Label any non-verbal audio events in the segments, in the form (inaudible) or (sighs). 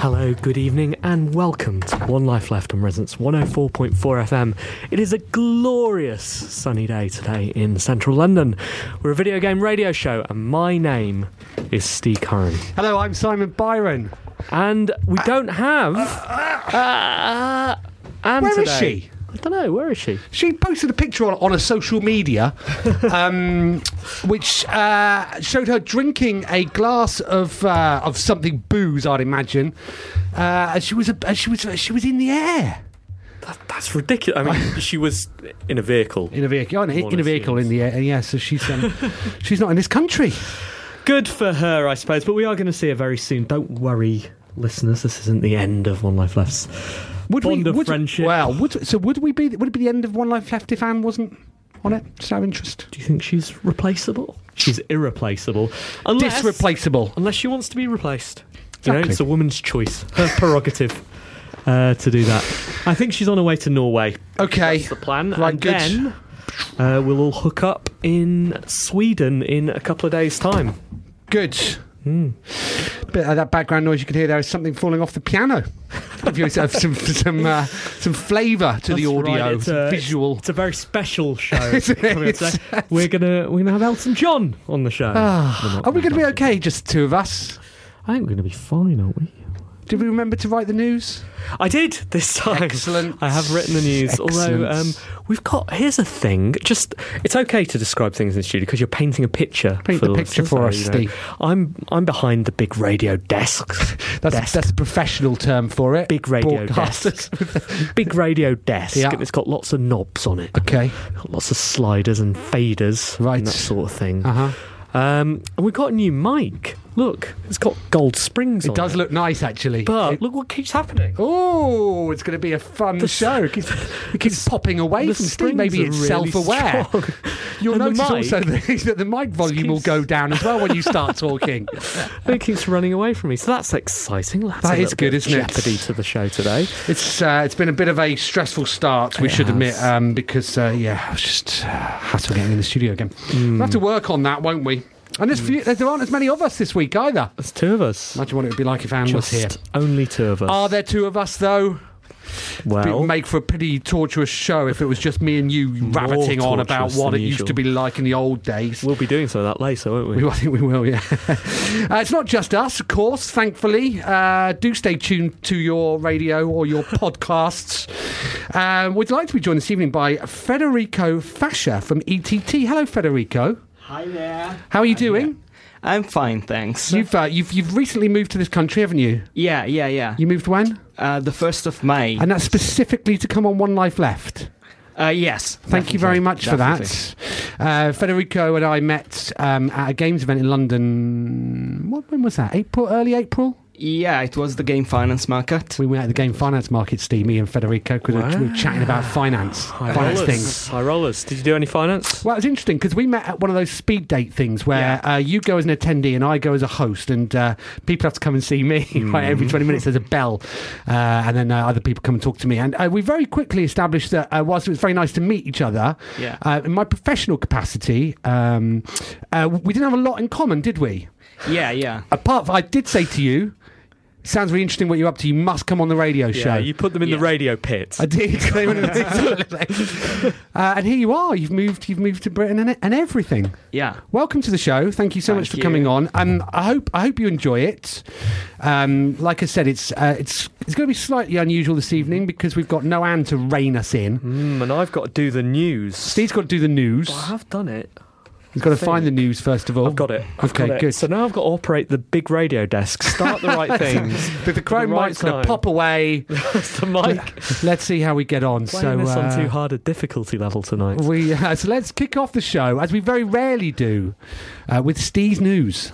Hello, good evening, and welcome to One Life Left on Resonance 104.4 FM. It is a glorious sunny day today in central London. We're a video game radio show, and my name is Steve Curran. Hello, I'm Simon Byron. And we don't have. Uh, uh, uh, uh Anne Where is today. she? I don't know, where is she? She posted a picture on, on a social media, (laughs) um, which uh, showed her drinking a glass of uh, of something booze, I'd imagine. Uh, and she was a, and she was she was in the air That, that's ridiculous. I mean, (laughs) she was in a vehicle. in a vehicle, in, a- in a vehicle in the air. Yeah, so she's um, (laughs) she's not in this country. Good for her, I suppose, but we are going to see her very soon. Don't worry, listeners, this isn't the end of One Life Left's Would bond of would, friendship. Well, would, so would we be? Would it be the end of One Life Left if Anne wasn't on it? Just out of interest. Do you think she's replaceable? She's irreplaceable. Unless, Disreplaceable. unless she wants to be replaced. You know, Exactly. it's a woman's choice, her prerogative uh, to do that. I think she's on her way to Norway. Okay. That's the plan. Right, and good. then uh, we'll all hook up in Sweden in a couple of days' time. Good. Hmm. Bit of that background noise you can hear there is something falling off the piano. (laughs) Give you some some some, uh, some flavour to the audio, right, it's some a- visual. It's a very special show. Isn't (laughs) it? coming up today. We're gonna we're gonna have Elton John on the show. Ah, are we going to be okay, just the two of us? I think we're gonna be fine, aren't we? Did we remember to write the news? I did this time. Excellent. I have written the news. Although um, we've got here's a thing. Just it's okay to describe things in the studio because you're painting a picture. Paint for the picture for us, you know, Steve. I'm I'm behind the big radio desks. (laughs) That's desk. that's a professional term for it. big radio desk. (laughs) big radio desk, Yeah. and it's got lots of knobs on it. okay. Got lots of sliders and faders, Right. and that sort of thing. Uh huh. Um, and we've got a new mic. Look, it's got gold springs. It on does it. look nice, actually. But It- look what keeps happening. Oh, it's going to be a fun The show. It keeps, it keeps (laughs) popping away from Steve. Maybe it's really self-aware. strong. (laughs) You'll And notice also (laughs) that, the mic volume will go down as well when you start talking. It keeps running away from me. So that's exciting. That's That is good, isn't it? Jeopardy to the show today. It's uh, it's been a bit of a stressful start, we should has. admit, um, because uh, yeah, I was just uh, hassle getting in the studio again. Hmm. We'll have to work on that, won't we? And there's few, there aren't as many of us this week either. There's two of us. Imagine what it would be like if Anne was Just here. only two of us. Are there two of us though? Well, would make for a pretty torturous show if it was just me and you rabbiting on about what it used usual. to be like in the old days. we'll be doing so that later, won't we? We, (laughs) I think we will, yeah. uh, it's not just us, of course, thankfully. Uh, do stay tuned to your radio or your podcasts. Uh, we'd like to be joined this evening by Federico Fascia from ETT. Hello, Federico. Hi there. How are you doing? I'm fine, thanks. You've, uh, you've, you've recently moved to this country, haven't you? yeah, yeah, yeah. You moved when? Uh, the 1st of May. And that's specifically to come on One Life Left. Uh, yes. Thank you very definitely, much for that. Uh, Federico and I met um, at a games event in London. What, when was that? April, early April? Yeah, it was the game finance market. We went at the game finance market, Steve, me and Federico, because we were chatting about finance, High finance rollers. things. High rollers. Did you do any finance? Well, it's interesting because we met at one of those speed date things where uh, you go as an attendee and I go as a host, and uh, people have to come and see me. (laughs) right, every 20 minutes, there's a bell, uh, and then uh, other people come and talk to me. And uh, we very quickly established that uh, whilst it was very nice to meet each other, Yeah. uh, in my professional capacity, um, uh, we didn't have a lot in common, did we? Yeah, yeah. Apart from, I did say to you, sounds really interesting what you're up to. You must come on the radio show. Yeah, you put them in Yeah. the radio pit. I did. (laughs) They went in the- (laughs) uh, and here you are. You've moved. You've moved to Britain and, and everything. Yeah. Welcome to the show. Thank you so Thank much for you. coming on. Um, I hope I hope you enjoy it. Um, like I said, it's uh, it's it's going to be slightly unusual this evening because we've got no Anne to rein us in. Mm, and I've got to do the news. Steve's got to do the news. I have done it. He's got to find the news first of all. I've got it. I've Okay, got it. good. So now I've got to operate the big radio desk, start the right (laughs) things. (laughs) the, the chrome right mic's going to pop away. (laughs) the mic. Let's see how we get on. Playing so this on uh, too hard a difficulty level tonight. We uh, so let's kick off the show as we very rarely do uh, with Steve's news.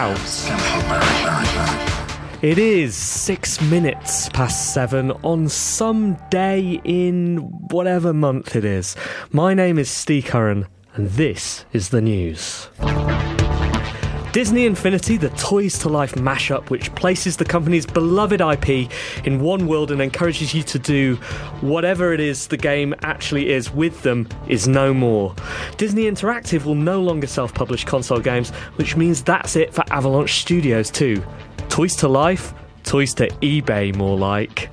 Mary. It is six minutes past seven on some day in whatever month it is. My name is Steve Curran, and this is the news. Disney Infinity, the Toys to Life mashup, which places the company's beloved IP in one world and encourages you to do whatever it is the game actually is with them, is no more. Disney Interactive will no longer self publish console games, which means that's it for Avalanche Studios too. Toys to Life, Toys to eBay, more like.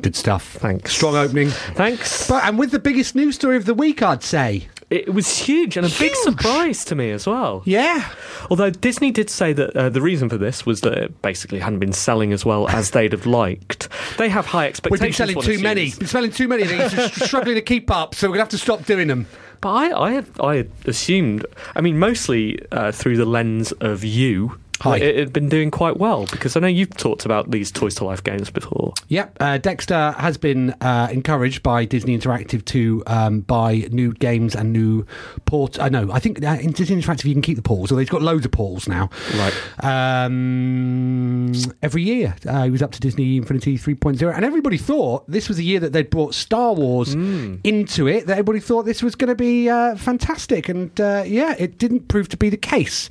Good stuff. Thanks. Strong opening. Thanks. But and with the biggest news story of the week, I'd say. It was huge and a big surprise to me as well. Yeah. Although Disney did say that uh, the reason for this was that it basically hadn't been selling as well as they'd have liked. They have high expectations. We've been selling too many. assumes. Been selling too many things. Just (laughs) struggling to keep up, so we're gonna have to stop doing them. But I, I, had, I assumed, I mean, mostly uh, through the lens of you. Hi. It had been doing quite well because I know you've talked about these Toys to Life games before. Yep. Uh, Dexter has been uh, encouraged by Disney Interactive to um, buy new games and new ports. I know. I think uh, in Disney Interactive you can keep the portals, although he's got loads of portals now. Right. Um, every year uh, he was up to Disney Infinity 3.0, and everybody thought this was the year that they'd brought Star Wars into it. That everybody thought this was going to be uh, fantastic, and uh, yeah, it didn't prove to be the case.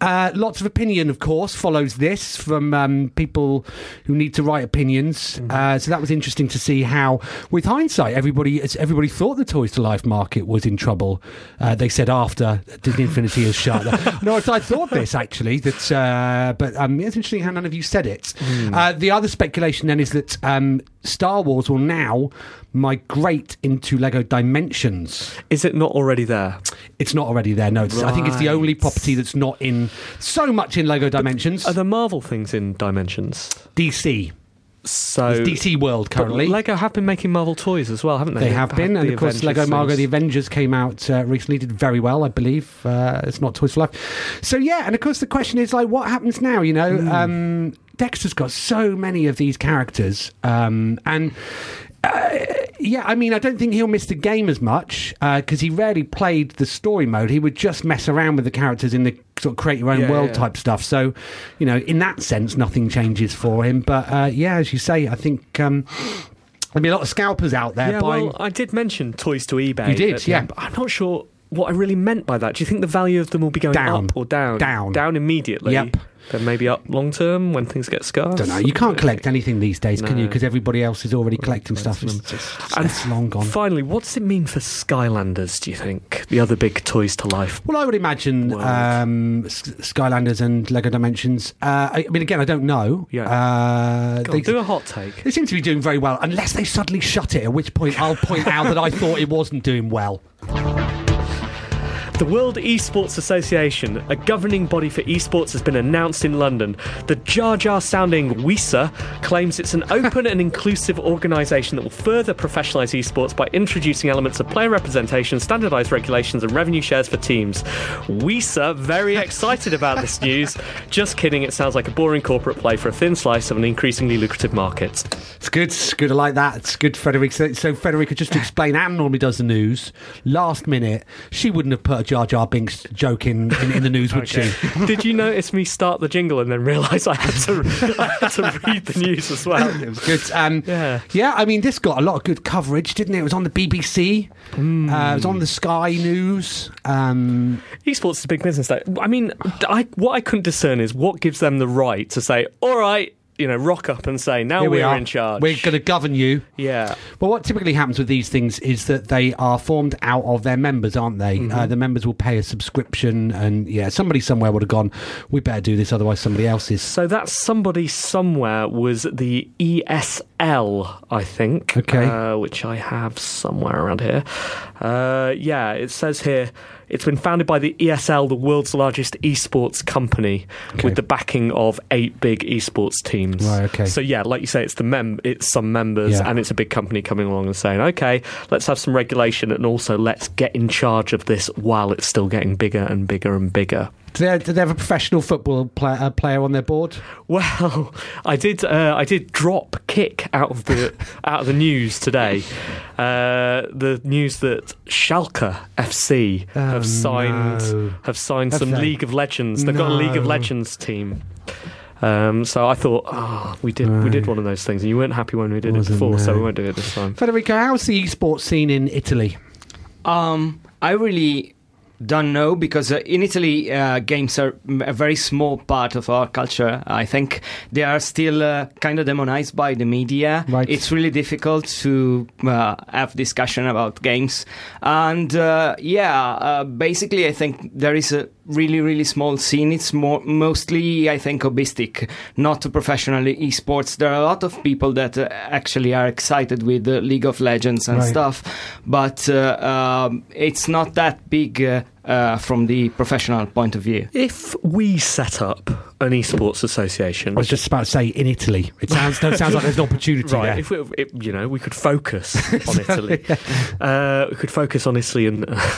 Uh, lots of opinion, of course, follows this from um, people who need to write opinions. Uh, so that was interesting to see how, with hindsight, everybody everybody thought the Toys to Life market was in trouble. Uh, they said after Disney Infinity is shut. (laughs) no, I I thought this actually that, uh, but um, it's interesting how none of you said it. Uh, the other speculation then is that um, Star Wars will now migrate into Lego Dimensions. Is it not already there? It's not already there. No, it's, I think it's the only property that's not in so much in Lego Dimensions. Are the Marvel things in Dimensions? DC, So it's DC World But currently. Lego have been making Marvel toys as well, haven't they? They have been, and of course, Avengers Lego Margo the Avengers came out uh, recently, did very well, I believe. Uh, it's not Toys for Life. So, yeah, and of course, the question is, like, what happens now? You know, um, Dexter's got so many of these characters, um, and. Uh, yeah, I mean, I don't think he'll miss the game as much because he rarely played the story mode. He would just mess around with the characters in the sort of create your own Yeah, world yeah. type stuff. So, you know, in that sense, nothing changes for him. But uh, yeah, as you say, I think um, there'll be a lot of scalpers out there Yeah, buying. well, I did mention toys to eBay. You did, yeah. end, but I'm not sure what I really meant by that. Do you think the value of them will be going Down. up or down? Down. Down immediately. Yep. Then maybe up long term when things get scarce. don't know. You can't collect anything these days, can you? Because everybody else is already collecting stuff. It's, them. it's, it's, And it's long gone. Finally, what does it mean for Skylanders? Do you think the other big toys to life? well, I would imagine um, Skylanders and Lego Dimensions. Uh, I, I mean, again, I don't know. Yeah. Uh, they, do a hot take. they seem to be doing very well, unless they suddenly shut it. At which point, I'll point out that I thought it wasn't doing well. The World Esports Association, a governing body for esports, has been announced in London. The Jar Jar sounding WESA claims it's an open and inclusive organisation that will further professionalise esports by introducing elements of player representation, standardised regulations, and revenue shares for teams. WESA, very excited about this (laughs) news. Just kidding, it sounds like a boring corporate play for a thin slice of an increasingly lucrative market. It's good. It's good. I like that. It's good, Frederick. So, so Frederica, just to (laughs) explain, Anne normally does the news. Last minute, she wouldn't have put a Jar Jar Binks joke in, in, in the news, would she? (laughs) Did you notice me start the jingle and then realise I had to (laughs) I had to read the news as well? (laughs) It was good. Um, Yeah. yeah, I mean, this got a lot of good coverage, didn't it? It was on the BBC. Hmm. Uh, it was on the Sky News. Um, Esports is a big business, though. I mean, I, what I couldn't discern is what gives them the right to say, "All right, you know, rock up and say now here we're we are. in charge." We're going to govern you. yeah, Well, what typically happens with these things is that they are formed out of their members, aren't they? Mm-hmm. Uh, the members will pay a subscription, and yeah, somebody somewhere would have gone, "We better do this, otherwise somebody else is." So that somebody somewhere was the ESL, I think. Okay. Uh, which I have somewhere around here. Uh, yeah, it says here it's been founded by the ESL, the world's largest esports company, with the backing of eight big esports teams. Right, okay. So yeah, like you say, it's the mem, it's some members, Yeah. and it's a big company coming along and saying, okay, let's have some regulation, and also let's get in charge of this while it's still getting bigger and bigger and bigger. Do they, do they have a professional football play, uh, player on their board? Well, (laughs) I did. Uh, I did drop kick out of the (laughs) out of the news today. Uh, the news that Schalke FC have signed Oh, no. have signed Have some they? League of Legends. They've got a League of Legends team. Um, so I thought, oh, we did we did one of those things, and you weren't happy when we did Wasn't, it before, so we won't do it this time. Federico, how's the esports scene in Italy? Um, I really don't know because uh, in Italy, uh, games are a very small part of our culture. I think they are still uh, kind of demonized by the media. Right. It's really difficult to uh, have discussion about games, and uh, yeah, uh, basically, I think there is a really really small scene. It's more mostly, I think, hobbystic, not professional esports. There are a lot of people that uh, actually are excited with uh, League of Legends and Right. stuff, but uh, um, it's not that big uh, uh, from the professional point of view. If we set up an esports association, I was just about to say in Italy. It sounds no, it sounds like there's an opportunity Right, there. if we, it, you know, we could focus (laughs) on Italy. Uh, we could focus on Italy and uh,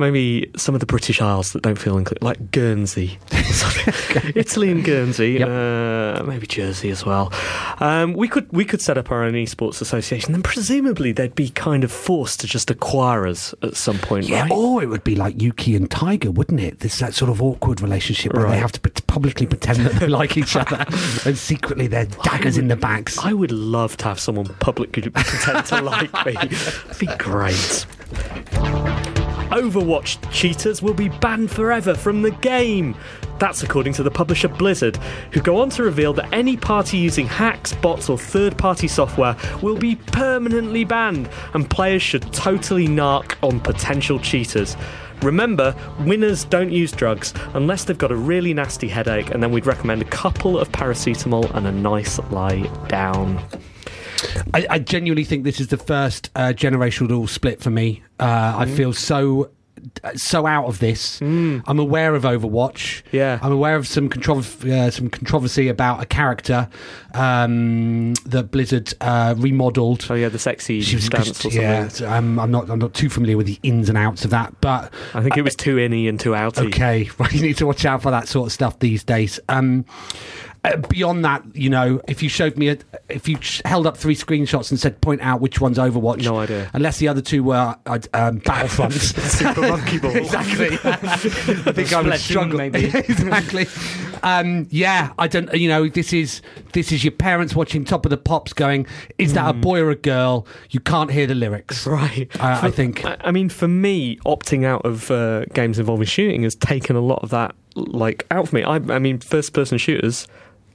maybe some of the British Isles that don't feel included, like Guernsey. (laughs) Italy and Guernsey, Yep. uh, maybe Jersey as well. Um, we could we could set up our own esports association. Then presumably they'd be kind of forced to just acquire us at some point, yeah, right? or it would be like Ukie and TIGA, wouldn't it? There's that sort of awkward relationship where Right. they have to publicly pretend that they (laughs) like each other, and secretly they're daggers in the backs. I would love to have someone publicly pretend to like me. That'd (laughs) be great. Overwatch cheaters will be banned forever from the game. That's according to the publisher Blizzard, who go on to reveal that any party using hacks, bots, or third party software will be permanently banned, and players should totally narc on potential cheaters. Remember, winners don't use drugs unless they've got a really nasty headache, and then we'd recommend a couple of paracetamol and a nice lie down. I, I genuinely think this is the first uh, generational split for me. Uh, I feel so so out of this. I'm aware of Overwatch. Yeah. I'm aware of some controversy, uh, some controversy about a character um, that Blizzard uh, remodeled. Oh yeah, the sexy She was dance or something. yeah. um, I'm not. I'm not too familiar with the ins and outs of that, but I think it was too inny and too outy. Okay, (laughs) well, you need to watch out for that sort of stuff these days. Um, uh, beyond that, you know, if you showed me, a, if you sh- held up three screenshots and said, point out which one's Overwatch, No idea. Unless the other two were um, (laughs) Battlefront, (laughs) Super Monkey Ball. exactly. (laughs) I think I would Splatoon, struggle. maybe. exactly. Um, yeah, I don't. You know, this is this is your parents watching Top of the Pops, going, "Is that a boy or a girl?" You can't hear the lyrics. Right. I- I think. I, I mean, for me, opting out of uh, games involving shooting has taken a lot of that like out for me. I, I mean, first-person shooters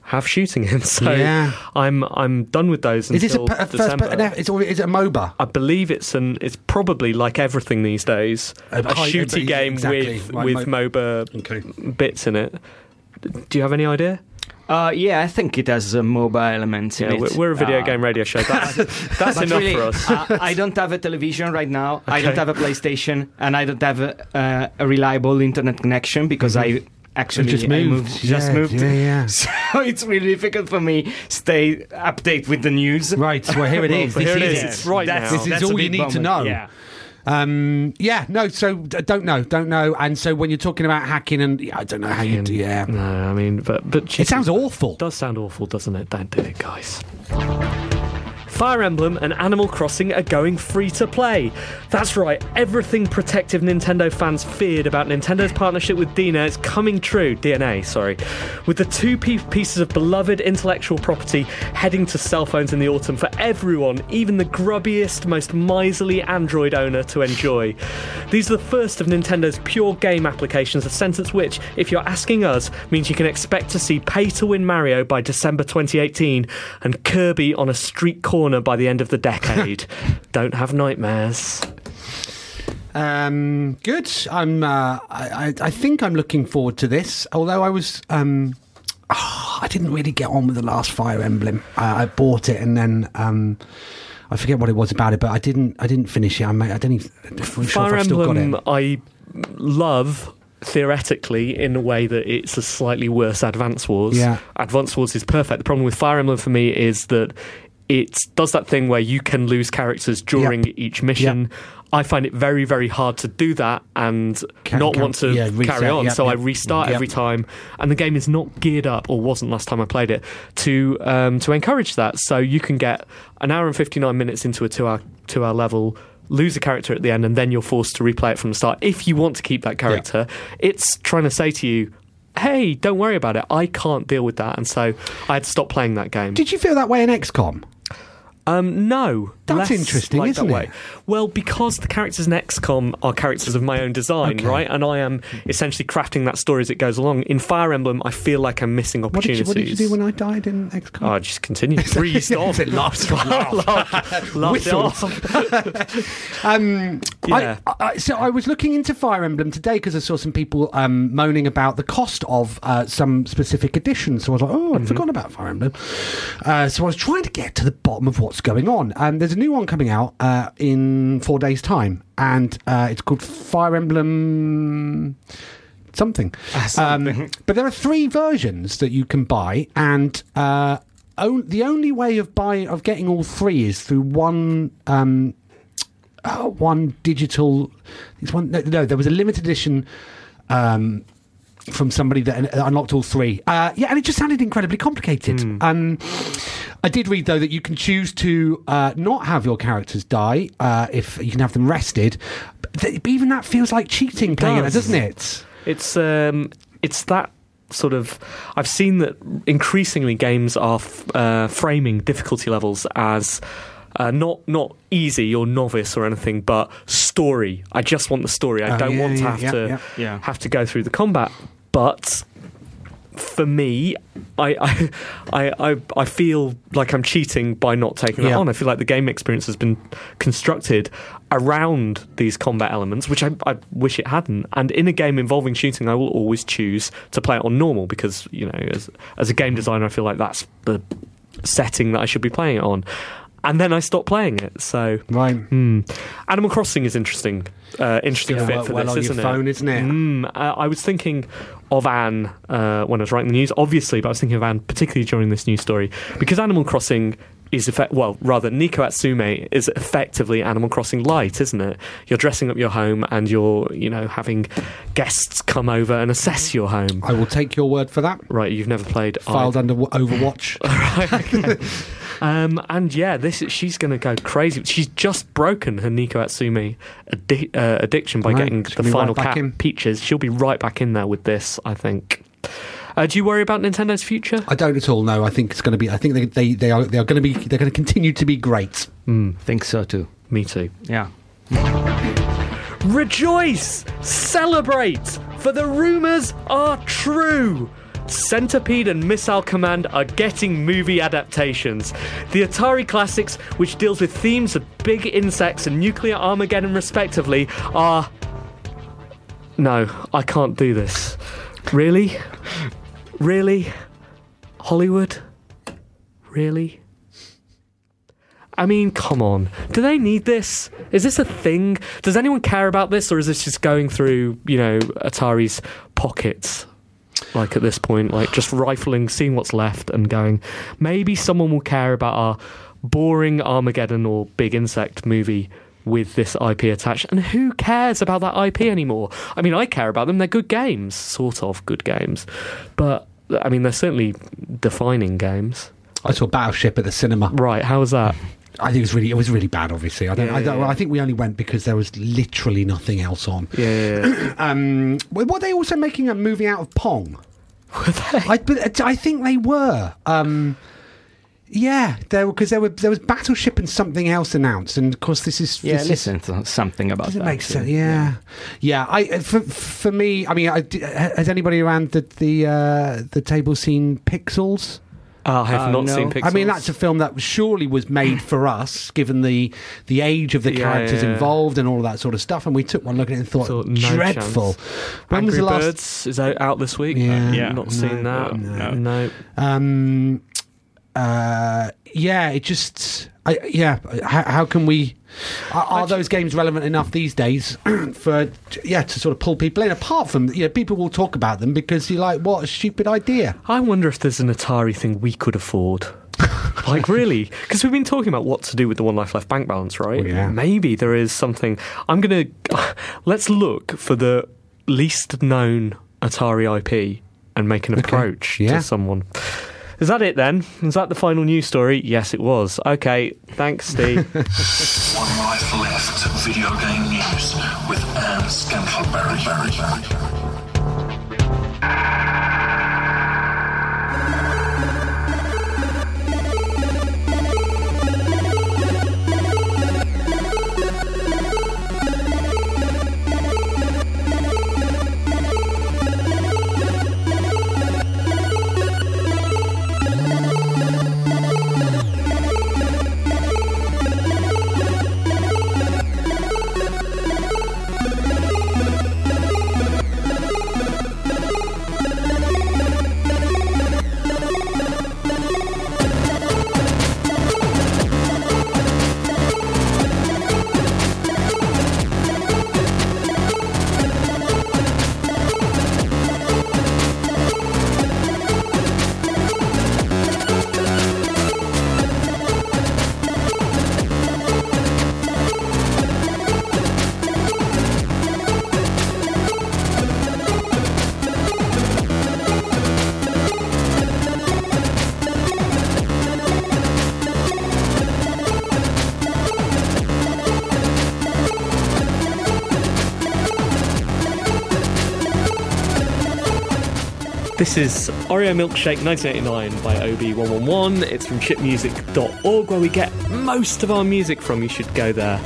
have shooting in, (laughs) so Yeah. I'm I'm done with those Is this a, until per- a first? Per- it's, or is it a MOBA? I believe it's an it's probably like everything these days A a, shooty game exactly. with Right, with mo- MOBA Okay. bits in it. Do you have any idea? Uh, yeah, I think it has a mobile element in Yeah, it. we're, we're a video Uh, game radio show. (laughs) That's, that's enough really, for us. uh, I don't have a television right now. I don't have a PlayStation, and I don't have a, uh, a reliable internet connection because I actually just moved. just Yeah, moved. yeah, yeah. (laughs) So it's really difficult for me stay update with the news. Right, well, here it (laughs) is. Well, here it is. It's right That's- now. This is all you need to know. Yeah. Um, yeah, no, so don't know, don't know. And so when you're talking about hacking and yeah, I don't know how you do, yeah. No, I mean, but but It sounds awful. does sound awful, doesn't it? Don't do it, guys. Fire Emblem and Animal Crossing are going free to play. That's right, everything protective Nintendo fans feared about Nintendo's partnership with DNA is coming true. DeNA, sorry. With the two pieces of beloved intellectual property heading to cell phones in the autumn for everyone, even the grubbiest, most miserly Android owner to enjoy. These are the first of Nintendo's pure game applications, a sentence which, if you're asking us, means you can expect to see pay to win Mario by December 2018 and Kirby on a street corner by the end of the decade. (laughs) Don't have nightmares. Um, good. I'm. Uh, I, I I think I'm looking forward to this. Although I was. Um, ah, (sighs) I didn't really get on with the last Fire Emblem. I, I bought it and then. Um, I forget what it was about it, but I didn't. I didn't finish it. I, may, I don't even. I'm not sure if Fire still got Emblem, it. I love theoretically in a way that it's a slightly worse Advance Wars. Yeah. Advance Wars is perfect. The problem with Fire Emblem for me is that it does that thing where you can lose characters during Yep. each mission. I find it very, very hard to do that and Can- not can- want to yeah, reset, carry on. yep, so I restart yep. every time, and the game is not geared up, or wasn't last time I played it, to um, to encourage that. So you can get an hour and fifty nine minutes into a two hour two hour level. Lose a character at the end, and then you're forced to replay it from the start. If you want to keep that character, it's trying to say to you, "Hey, don't worry about it. I can't deal with that." And so I had to stop playing that game. Did you feel that way in XCOM? Um, no, That's interesting, like isn't that it? way. Well, because the characters in XCOM are characters of my own design, Okay. right? And I am essentially crafting that story as it goes along. In Fire Emblem, I feel like I'm missing What did, you, opportunities. what did you do when I died in XCOM? Oh, I just continue. (laughs) Breezed off. It laughed. Laughed- laughed it off. Um, Yeah. I, I, so I was looking into Fire Emblem today because I saw some people um, moaning about the cost of uh, some specific editions. So I was like, oh, I'd forgotten about Fire Emblem. Uh, so I was trying to get to the bottom of what's going on. And there's a new one coming out uh, in four days' time, and uh, it's called Fire Emblem something. Um, but there are three versions that you can buy, and uh, on, the only way of buying of getting all three is through one. Um, uh, one digital. It's one. No, no, there was a limited edition um, from somebody that unlocked all three. Uh, yeah, and it just sounded incredibly complicated. Um, I did read though that you can choose to uh, not have your characters die uh, if you can have them rested. But th- even that feels like cheating, playing it, does. doesn't it? It's um, it's that sort of. I've seen that increasingly games are f- uh, framing difficulty levels as. Uh, not not easy or novice or anything, but story. I just want the story. I Oh, don't yeah, want to yeah, have yeah, to have to go through the combat. But for me, I I, I I feel like I'm cheating by not taking that Yeah. on. I feel like the game experience has been constructed around these combat elements, which I, I wish it hadn't. And in a game involving shooting, I will always choose to play it on normal because you know, as as a game designer, I feel like that's the setting that I should be playing it on. And then I stopped playing it. So Right. Hmm. Animal Crossing is interesting. Uh, interesting fit for well this, on isn't, phone, it? isn't it? Mm, I, I was thinking of Anne uh, when I was writing the news, obviously, but I was thinking of Anne particularly during this news story because Animal Crossing is effect well rather Neko Atsume is effectively Animal Crossing light isn't it you're dressing up your home and you're you know having guests come over and assess your home I will take your word for that. right you've never played Filed either. under Overwatch. (laughs) Right. (laughs) um, and yeah, this she's going to go crazy. She's just broken her Neko Atsume addi- uh, addiction by Right, getting she's the final right back cat. Peaches. She'll be right back in there with this, I think. Uh, do you worry about Nintendo's future? I don't at all know. I think it's going to be. I think they they, they are they are going to be. They're going to continue to be great. think so too. Me too. Yeah. Rejoice! Celebrate! For the rumours are true! Centipede and Missile Command are getting movie adaptations. The Atari classics, which deals with themes of big insects and nuclear Armageddon respectively, are. No, I can't do this. Really? Really? Hollywood? Really? I mean, come on. Do they need this? Is this a thing? Does anyone care about this, or is this just going through, you know, Atari's pockets? Like at this point, like just rifling, seeing what's left, and going, maybe someone will care about our boring Armageddon or Big Insect movie with this IP attached. And who cares about that IP anymore? I mean, I care about them. They're good games, sort of good games. But, I mean, they're certainly defining games. I saw Battleship at the cinema. Right, how was that? (laughs) I think it was really it was really bad. Obviously, I don't. Yeah, I, don't yeah. I think we only went because there was literally nothing else on. Yeah, yeah, yeah. (clears throat) Um, were they also making a movie out of Pong? Were they? I, but I think they were. Um, yeah, there because there were there was Battleship and something else announced, and of course this is Yeah, this is- listen to something about Does it that. make sense? Yeah, yeah. I uh, for, for me, I mean, I, d- has anybody around the the uh, the table seen Pixels? Oh, I have Uh, not no. seen Pixels. I mean, that's a film that surely was made for us, given the the age of the Yeah, characters yeah, yeah. involved and all that sort of stuff. And we took one look at it and thought, Thought, no dreadful. chance. When Angry was the last? Birds is out, out this week. Yeah. Yeah. not No, seen that. no. no. Um, uh, yeah, it just, I, yeah. How, how can we? Are, are those games relevant enough these days (clears throat) for yeah to sort of pull people in? Apart from you know, people will talk about them because you're like, what a stupid idea. I wonder if there's an Atari thing we could afford. (laughs) like really? Because we've been talking about what to do with the one life left bank balance, right? Oh, yeah. Maybe there is something. I'm gonna (sighs) let's look for the least known Atari IP and make an approach Yeah. to someone. Is that it then? Is that the final news story? Yes, it was. Okay, thanks, Steve. (laughs) One life left. Video game news with Anne Scantlebury. This is Oreo Milkshake 1989 by OB111. It's from chipmusic.org where we get most of our music from. You should go there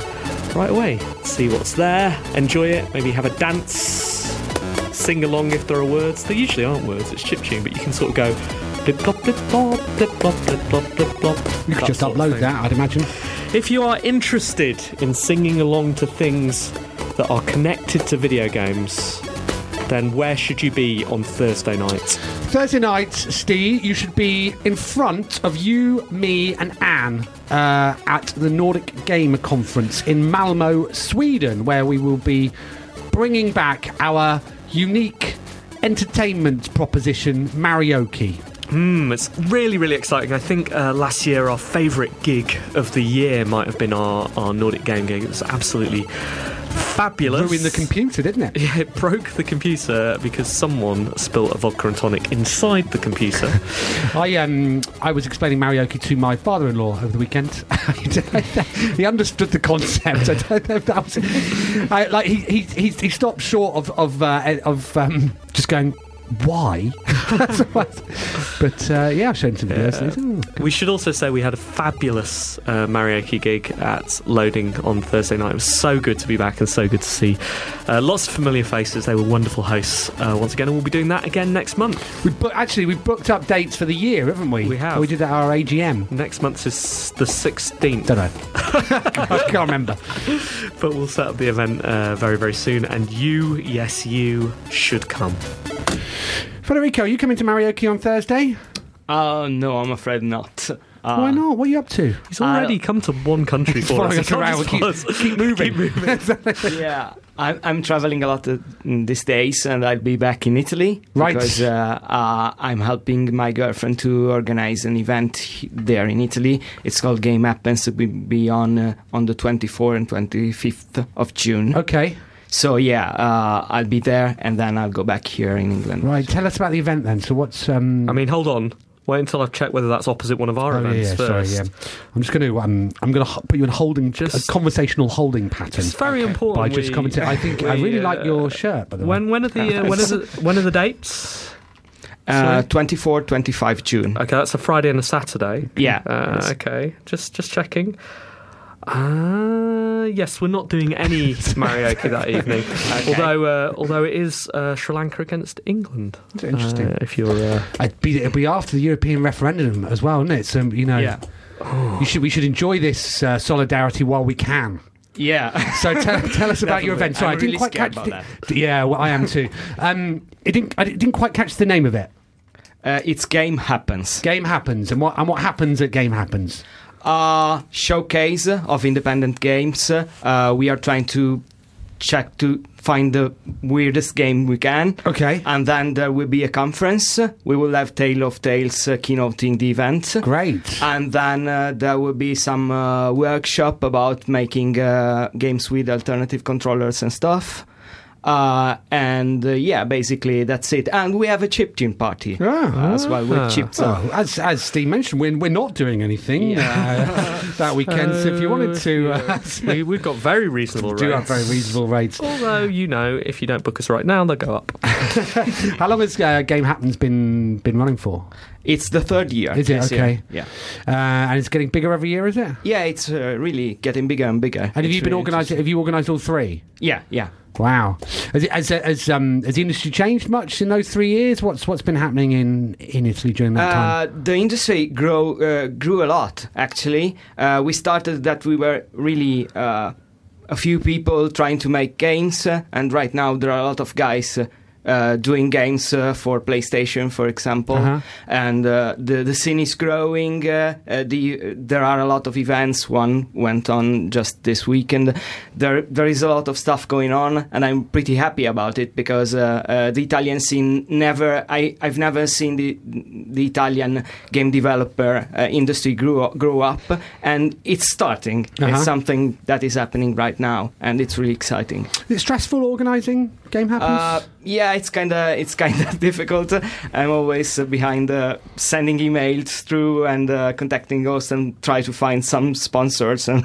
right away. See what's there, enjoy it, maybe have a dance, sing along if there are words. There usually aren't words, it's chip tune, but you can sort of go blip blop blip blop blip blop blip blop blip blop. You could just upload that, I'd imagine. If you are interested in singing along to things that are connected to video games, then where should you be on Thursday night? Thursday night, Steve, you should be in front of you, me, and Anne uh, at the Nordic Game Conference in Malmo, Sweden, where we will be bringing back our unique entertainment proposition, Marioki. Mm, it's really, really exciting. I think uh, last year our favourite gig of the year might have been our, our Nordic game gig. It was absolutely fabulous. Ruined the computer, didn't it? Yeah, it broke the computer because someone spilled a vodka and tonic inside the computer. (laughs) I um I was explaining Marioki to my father-in-law over the weekend. (laughs) he understood the concept. I don't know if that was I, like he, he he he stopped short of of uh, of um, just going why. (laughs) but uh, yeah, I've shown some videos. and it's, oh, we should also say we had a fabulous uh, Marioki gig at Loading on Thursday night. It was so good to be back and so good to see uh, lots of familiar faces. They were wonderful hosts uh, once again, and we'll be doing that again next month. we bu- actually we've booked up dates for the year, haven't we? We have. We did at our AGM. Next month is the 16th. Don't know. I can't remember. (laughs) But we'll set up the event uh, very, very soon, and you, yes, you, should come. Federico, are you coming to Marioki on Thursday? Oh no, I'm afraid not. Uh, Why not? What are you up to? He's already Uh, come to one country for Following us. us He can't around. just Keep, follow us. keep moving. (laughs) yeah, I'm, I'm traveling a lot uh, these days, and I'll be back in Italy Right. because uh, uh, I'm helping my girlfriend to organize an event he- there in Italy. It's called Game Happens. It will be on uh, on the 24th and 25th of June. okay. So yeah, uh, I'll be there, and then I'll go back here in England. Right. Tell us about the event then. So what's um? I mean, hold on. Wait until I've checked whether that's opposite one of our Oh, yeah, events yeah, first. sorry, yeah. I'm just going to um, I'm going to put you in holding, Just- a conversational holding pattern. It's very important. By just we- commenting, I think I really uh, like your shirt. By the way, When when are the uh, when are the when are the dates? Uh, 24, 25 June. Okay, that's a Friday and a Saturday. Yeah. Uh, okay, just just checking. Uh, yes, we're not doing any (laughs) karaoke that evening. Although uh, although it is uh, Sri Lanka against England. That's interesting. Uh, if you're uh, It'd be, it'd be after the European referendum as well, isn't it? So you know, Yeah. you should we should enjoy this uh, solidarity while we can. Yeah. So tell, tell us about your event. Sorry, I'm I didn't really quite catch. about The, yeah, well, I am too. Um, it didn't. I didn't quite catch the name of it. Uh, it's Game Happens. Game happens, and what and what happens at Game happens. Uh, showcase of independent games. Uh, we are trying to check to find the weirdest game we can. Okay. And then there will be a conference. We will have Tale of Tales uh, keynoting the event. Great. And then uh, there will be some uh, workshop about making uh, games with alternative controllers and stuff. Uh, and uh, yeah, basically that's it. And we have a chip chiptune party Ah. as well with chips. Oh, as as Steve mentioned, we're, we're not doing anything uh, (laughs) that weekend. so if you wanted to, uh, (laughs) we, we've got very reasonable do rates. have very reasonable rates. Although you know, if you don't book us right now, they'll go up. (laughs) How long has uh, Game Happens been been running for? It's the third year. Is it? this year. Okay. Yeah. Uh, and it's getting bigger every year, is it? Yeah, it's uh, really getting bigger and bigger. And have you been really organising? Have you organised all three? Yeah, yeah. Wow. Has, has, has, um, has the industry changed much in those three years? What's what's been happening in, in Italy during that time? Uh, the industry grow uh, grew a lot. Actually, uh, we started that we were really uh, a few people trying to make games, uh, and right now there are a lot of guys. Uh, doing games uh, for PlayStation, for example, Uh-huh. and uh, the the scene is growing. Uh, uh, the there are a lot of events. One went on just this weekend. There there is a lot of stuff going on, and I'm pretty happy about it because uh, uh, the Italian scene never. I I've never seen the the Italian game developer uh, industry grow grow up, and it's starting. Uh-huh. It's something that is happening right now, and it's really exciting. Is it stressful organising Game Happens? Uh, yeah, it's kind of it's kind of (laughs) difficult. I'm always uh, behind uh, sending emails through and uh, contacting us and try to find some sponsors and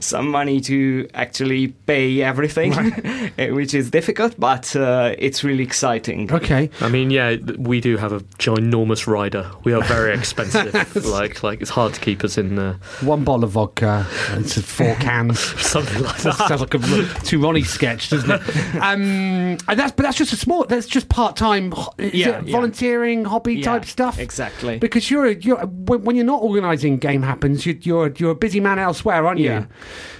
(laughs) some money to actually pay everything, (laughs) eh, which is difficult, but uh, it's really exciting. okay. I mean, yeah, we do have a ginormous rider. We are very expensive. like, like it's hard to keep us in uh, One bottle of vodka, it's four cans. something like That that. sounds like a Two Ronnie sketch, doesn't it? Um, and that's but that's just a small. That's just part time. Yeah, yeah. volunteering, hobby Yeah, type stuff. exactly. Because you're you're when when you're not organising game happens, you're, you're you're a busy man elsewhere, aren't you?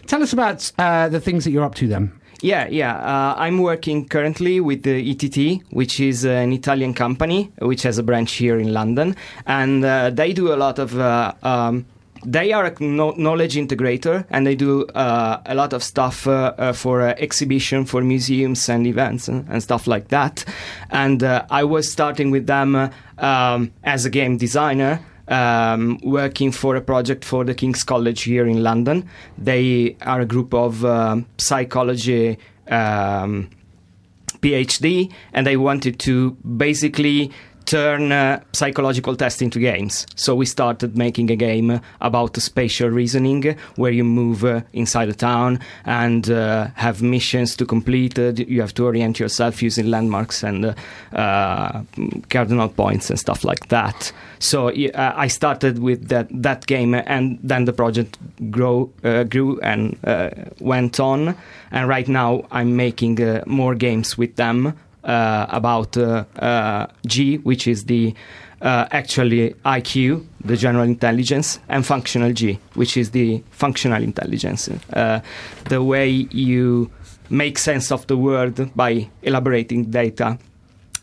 Tell us about uh, the things that you're up to then. Yeah, yeah. Uh, I'm working currently with the ETT, which is uh, an Italian company which has a branch here in London, and uh, they do a lot of. Uh, um, they are a knowledge integrator, and they do uh, a lot of stuff uh, uh, for uh, exhibition, for museums and events and, and stuff like that. And uh, I was starting with them uh, um, as a game designer um, working for a project for the King's College here in London. They are a group of psychology um, PhD, and they wanted to basically turn uh, psychological tests into games. So we started making a game about spatial reasoning, where you move uh, inside a town and uh, have missions to complete. Uh, you have to orient yourself using landmarks and uh, uh, cardinal points and stuff like that. So I started with that that game, and then the project grow grew and went on. And right now I'm making more games with them about uh, uh, G, which is the uh, actually IQ, the general intelligence, and functional G, which is the functional intelligence, uh, the way you make sense of the world by elaborating data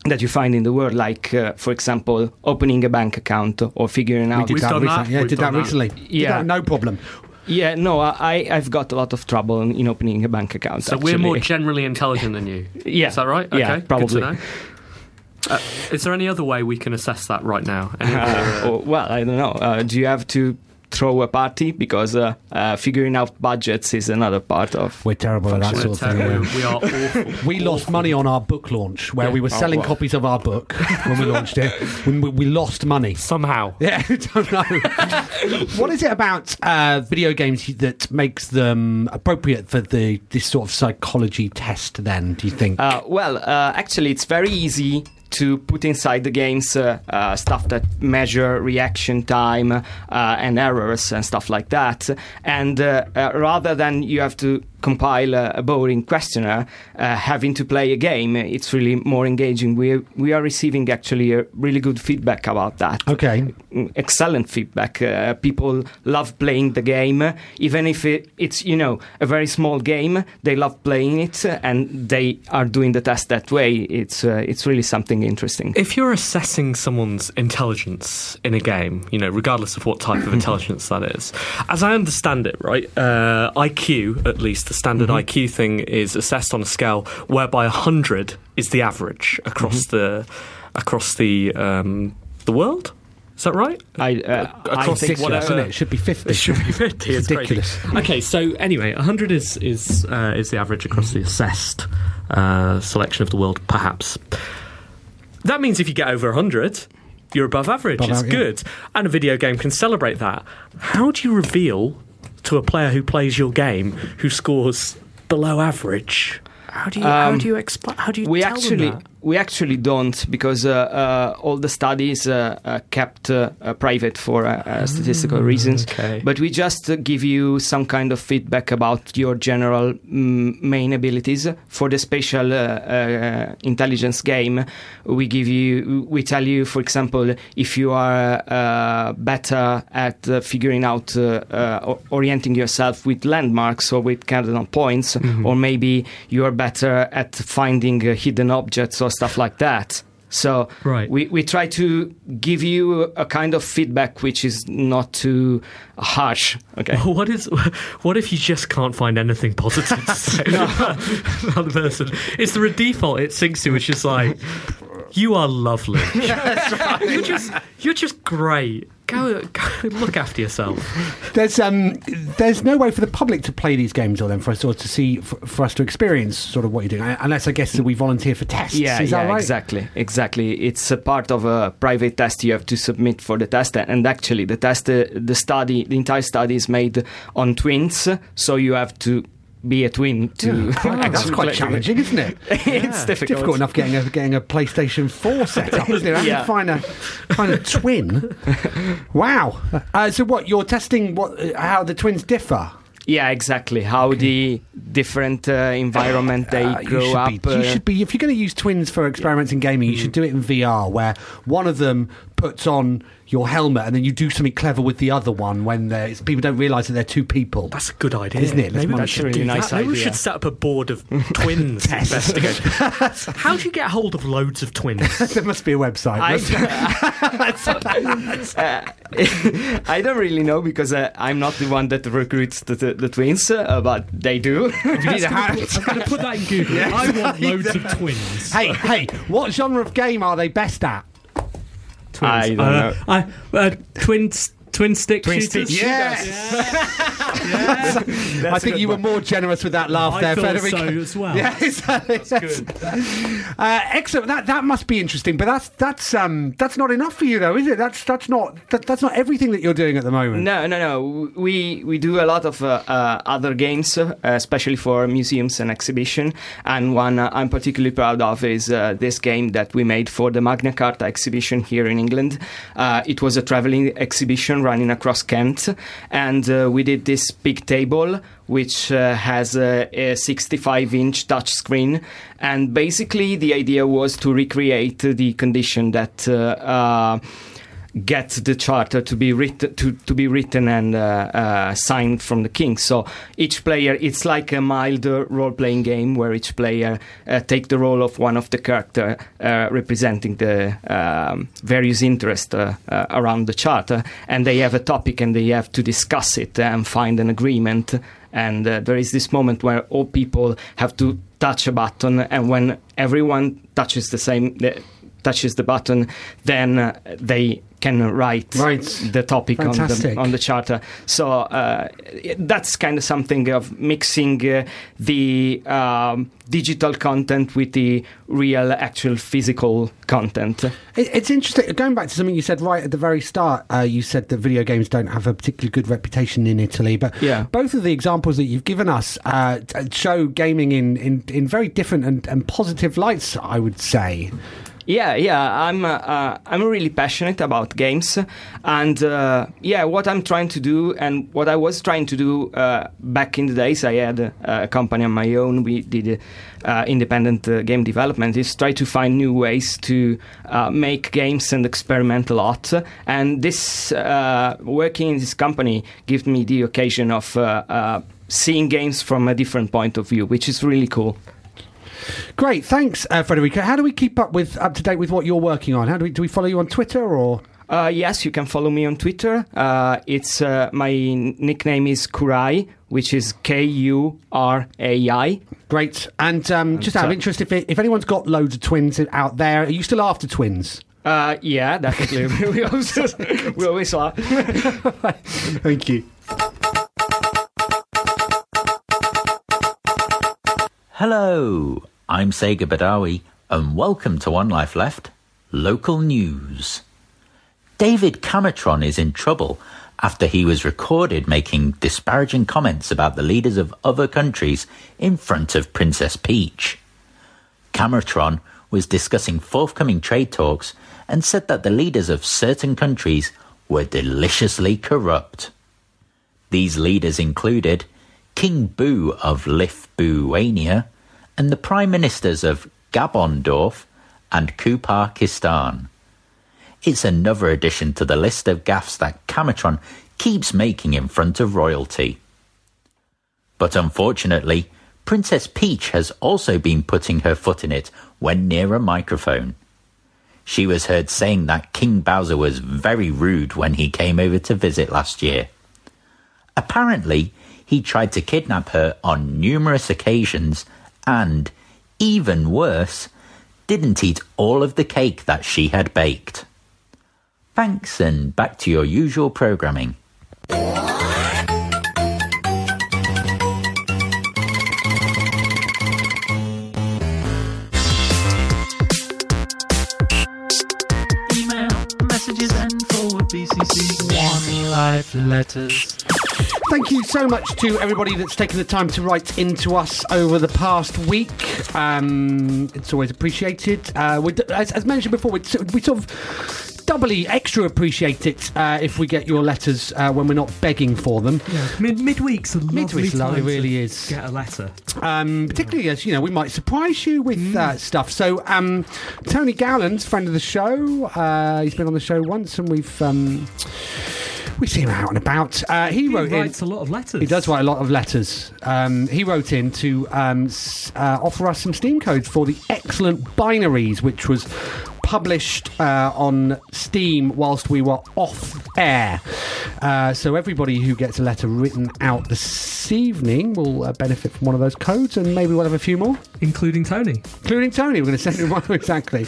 that you find in the world, like, uh, for example, opening a bank account or figuring out. did We've that done recently. that. Yeah, did that done that. recently. Did Yeah. that, no problem. Yeah, no, I, I've got a lot of trouble in, in opening a bank account. So we're more generally intelligent than you. (laughs) Yeah. Is that right? Okay. Yeah, probably. Uh, is there any other way we can assess that right now? (laughs) Uh, well, I don't know. Uh, do you have to throw a party because uh, uh, figuring out budgets is another part of. We're terrible at that sort of thing. yeah. we are awful. We lost money on our book launch where we were Oh, selling well. copies of our book when we launched it. (laughs) We, we lost money. Somehow. (laughs) Yeah, I don't know. (laughs) what is it about uh, video games that makes them appropriate for the this sort of psychology test? Then, do you think? Uh, well, uh, actually, it's very easy to put inside the games uh, uh, stuff that measure reaction time uh, and errors and stuff like that. And uh, rather than you have to compile a, a boring questionnaire, uh, having to play a game, it's really more engaging. We we are receiving actually a really good feedback about that. okay. Mm, excellent feedback. Uh, people love playing the game, even if it, it's you know a very small game. They love playing it, and they are doing the test that way. It's uh, it's really something interesting. If you're assessing someone's intelligence in a game, you know, regardless of what type of (laughs) intelligence that is, as I understand it, right, uh, IQ, at least standard IQ thing, is assessed on a scale whereby 100 is the average across the across the um, the world. Is that right? I, uh, I across think the- Ridiculous, whatever- isn't it? It should be fifty. It should be 50. It's ridiculous. Crazy. Okay, so anyway, 100 is is uh, is the average across the assessed uh, selection of the world, perhaps. That means if you get over 100, you're above average. Above it's average, yeah. good, and a video game can celebrate that. How do you reveal to a player who plays your game who scores below average? How do you how Um, do you explain? How do you we tell actually them that? We actually don't because uh, uh, all the studies uh, uh, kept private for statistical reasons. okay. But we just uh, give you some kind of feedback about your general mm, main abilities for the spatial intelligence game. We give you, we tell you, for example, if you are uh, better at uh, figuring out, orienting yourself with landmarks or with cardinal points, or maybe you are better at finding uh, hidden objects or stuff like that. So Right. we, we try to give you a kind of feedback which is not too harsh. Okay. (laughs) What is? What if you just can't find anything positive to say (laughs) about the person? Is there a default it sinks to, which is like, "You are lovely. (laughs) You're just, you're just great. Go, go (laughs) look after yourself." There's um, there's no way for the public to play these games, or then for us sort of to see, for, for us to experience sort of what you're doing, unless I guess that we volunteer for tests. Yeah, is yeah, right? exactly, exactly. It's a part of a private test you have to submit for the test, and actually, the test, uh, the study, the entire study is made on twins, so you have to be a twin to. (laughs) That's quite challenging, isn't it? (laughs) it's difficult. Difficult enough getting a getting a PlayStation Four set up, isn't it? Yeah. find a find a twin? (laughs) wow. Uh, so what you're testing? What uh, how the twins differ? Yeah, exactly. How the different uh, environment they Uh, grow up. Be, uh, you should be if you're going to use twins for experiments in gaming. You should do it in VR, where one of them puts on your helmet, and then you do something clever with the other one when people don't realise that they're two people. That's a good idea, Isn't it? Let's Maybe we manage should to do really that. nice Maybe we should set up a board of (laughs) twins investigation. (laughs) How do you get hold of loads of twins? (laughs) there must be a website. I, uh, I don't really know because uh, I'm not the one that recruits the, the, the twins, uh, but they do. you need a hand. I'm going to put that in Google. I want loads of twins. hey, hey, what genre of game are they best at? I don't Uh, know. I, uh, twin, twin stick Twin shooters. stick Yes. (laughs) I think you were more generous with that laugh I there, thought Federico. so as well. (laughs) Yeah, exactly. That's Uh, excellent. That that must be interesting, but that's that's um that's not enough for you though, is it? That's that's not that, that's not everything that you're doing at the moment. No, no, no. We we do a lot of uh, uh, other games, uh, especially for museums and exhibition. And one uh, I'm particularly proud of is uh, this game that we made for the Magna Carta exhibition here in England. Uh, it was a traveling exhibition running across Kent, and uh, we did this big table which uh, has a, a 65 inch touch screen. And basically, the idea was to recreate the condition that. Uh, uh, get the charter to be written to, to be written and uh, uh, signed from the king. So each player, it's like a mild role playing game where each player uh, take the role of one of the character uh, representing the um, various interests uh, uh, around the charter, and they have a topic and they have to discuss it and find an agreement. And there is this moment where all people have to touch a button, and when everyone touches the same. Touches the button, then they can write Right. the topic on the, on the charter. So uh, that's kind of something of mixing uh, the um, digital content with the real, actual physical content. It, it's interesting. Going back to something you said right at the very start, uh, you said that video games don't have a particularly good reputation in Italy, but Yeah. both of the examples that you've given us uh, show gaming in, in, in very different and, and positive lights, I would say. Yeah, yeah, I'm uh, uh, I'm really passionate about games, and uh, yeah, what I'm trying to do and what I was trying to do uh, back in the days, I had uh, a company on my own. We did uh, independent game development. Is try to find new ways to make games and experiment a lot. And this working in this company gives me the occasion of seeing games from a different point of view, which is really cool. Great, thanks, uh, Federico. How do we keep up with up to date with what you're working on? How do we do we follow you on Twitter or? Uh, yes, you can follow me on Twitter. Uh, it's uh, my nickname is Kurai, which is K U R A I. Great, and um, just out of interest, if it, if anyone's got loads of twins out there, are you still after twins? Uh, yeah, definitely. (laughs) (laughs) we always we always are. (laughs) Thank you. Hello, I'm Sega Badawi, and welcome to One Life Left Local News. David Camatron is in trouble after he was recorded making disparaging comments about the leaders of other countries in front of Princess Peach. Camatron was discussing forthcoming trade talks and said that the leaders of certain countries were deliciously corrupt. These leaders included King Boo of Lithuania and the Prime Ministers of Gabondorf and Kuparkistan. It's another addition to the list of gaffes that Camatron keeps making in front of royalty. But unfortunately, Princess Peach has also been putting her foot in it when near a microphone. She was heard saying that King Bowser was very rude when he came over to visit last year. Apparently, he tried to kidnap her on numerous occasions and, even worse, didn't eat all of the cake that she had baked. Thanks, and back to your usual programming. Letters. Thank you so much to everybody that's taken the time to write into us over the past week. Um, it's always appreciated. Uh, we, as, as mentioned before, we, we sort of doubly extra appreciate it uh, if we get your letters uh, when we're not begging for them. Yeah, mid midweek's a lovely Midweek's lovely, time to really is. Get a letter. Um, particularly as you know, we might surprise you with uh, stuff. So, um, Tony Gowland's friend of the show. Uh, he's been on the show once, and we've um, we see him out and about. Uh, he, He wrote in. writes a lot of letters. He does write a lot of letters. Um, he wrote in to um, s- uh, offer us some Steam codes for the excellent Binaries, which was published uh, on Steam whilst we were off air. Uh, so everybody who gets a letter written out this evening will uh, benefit from one of those codes, and maybe we'll have a few more including Tony. including Tony. We're going to send him one (laughs) exactly.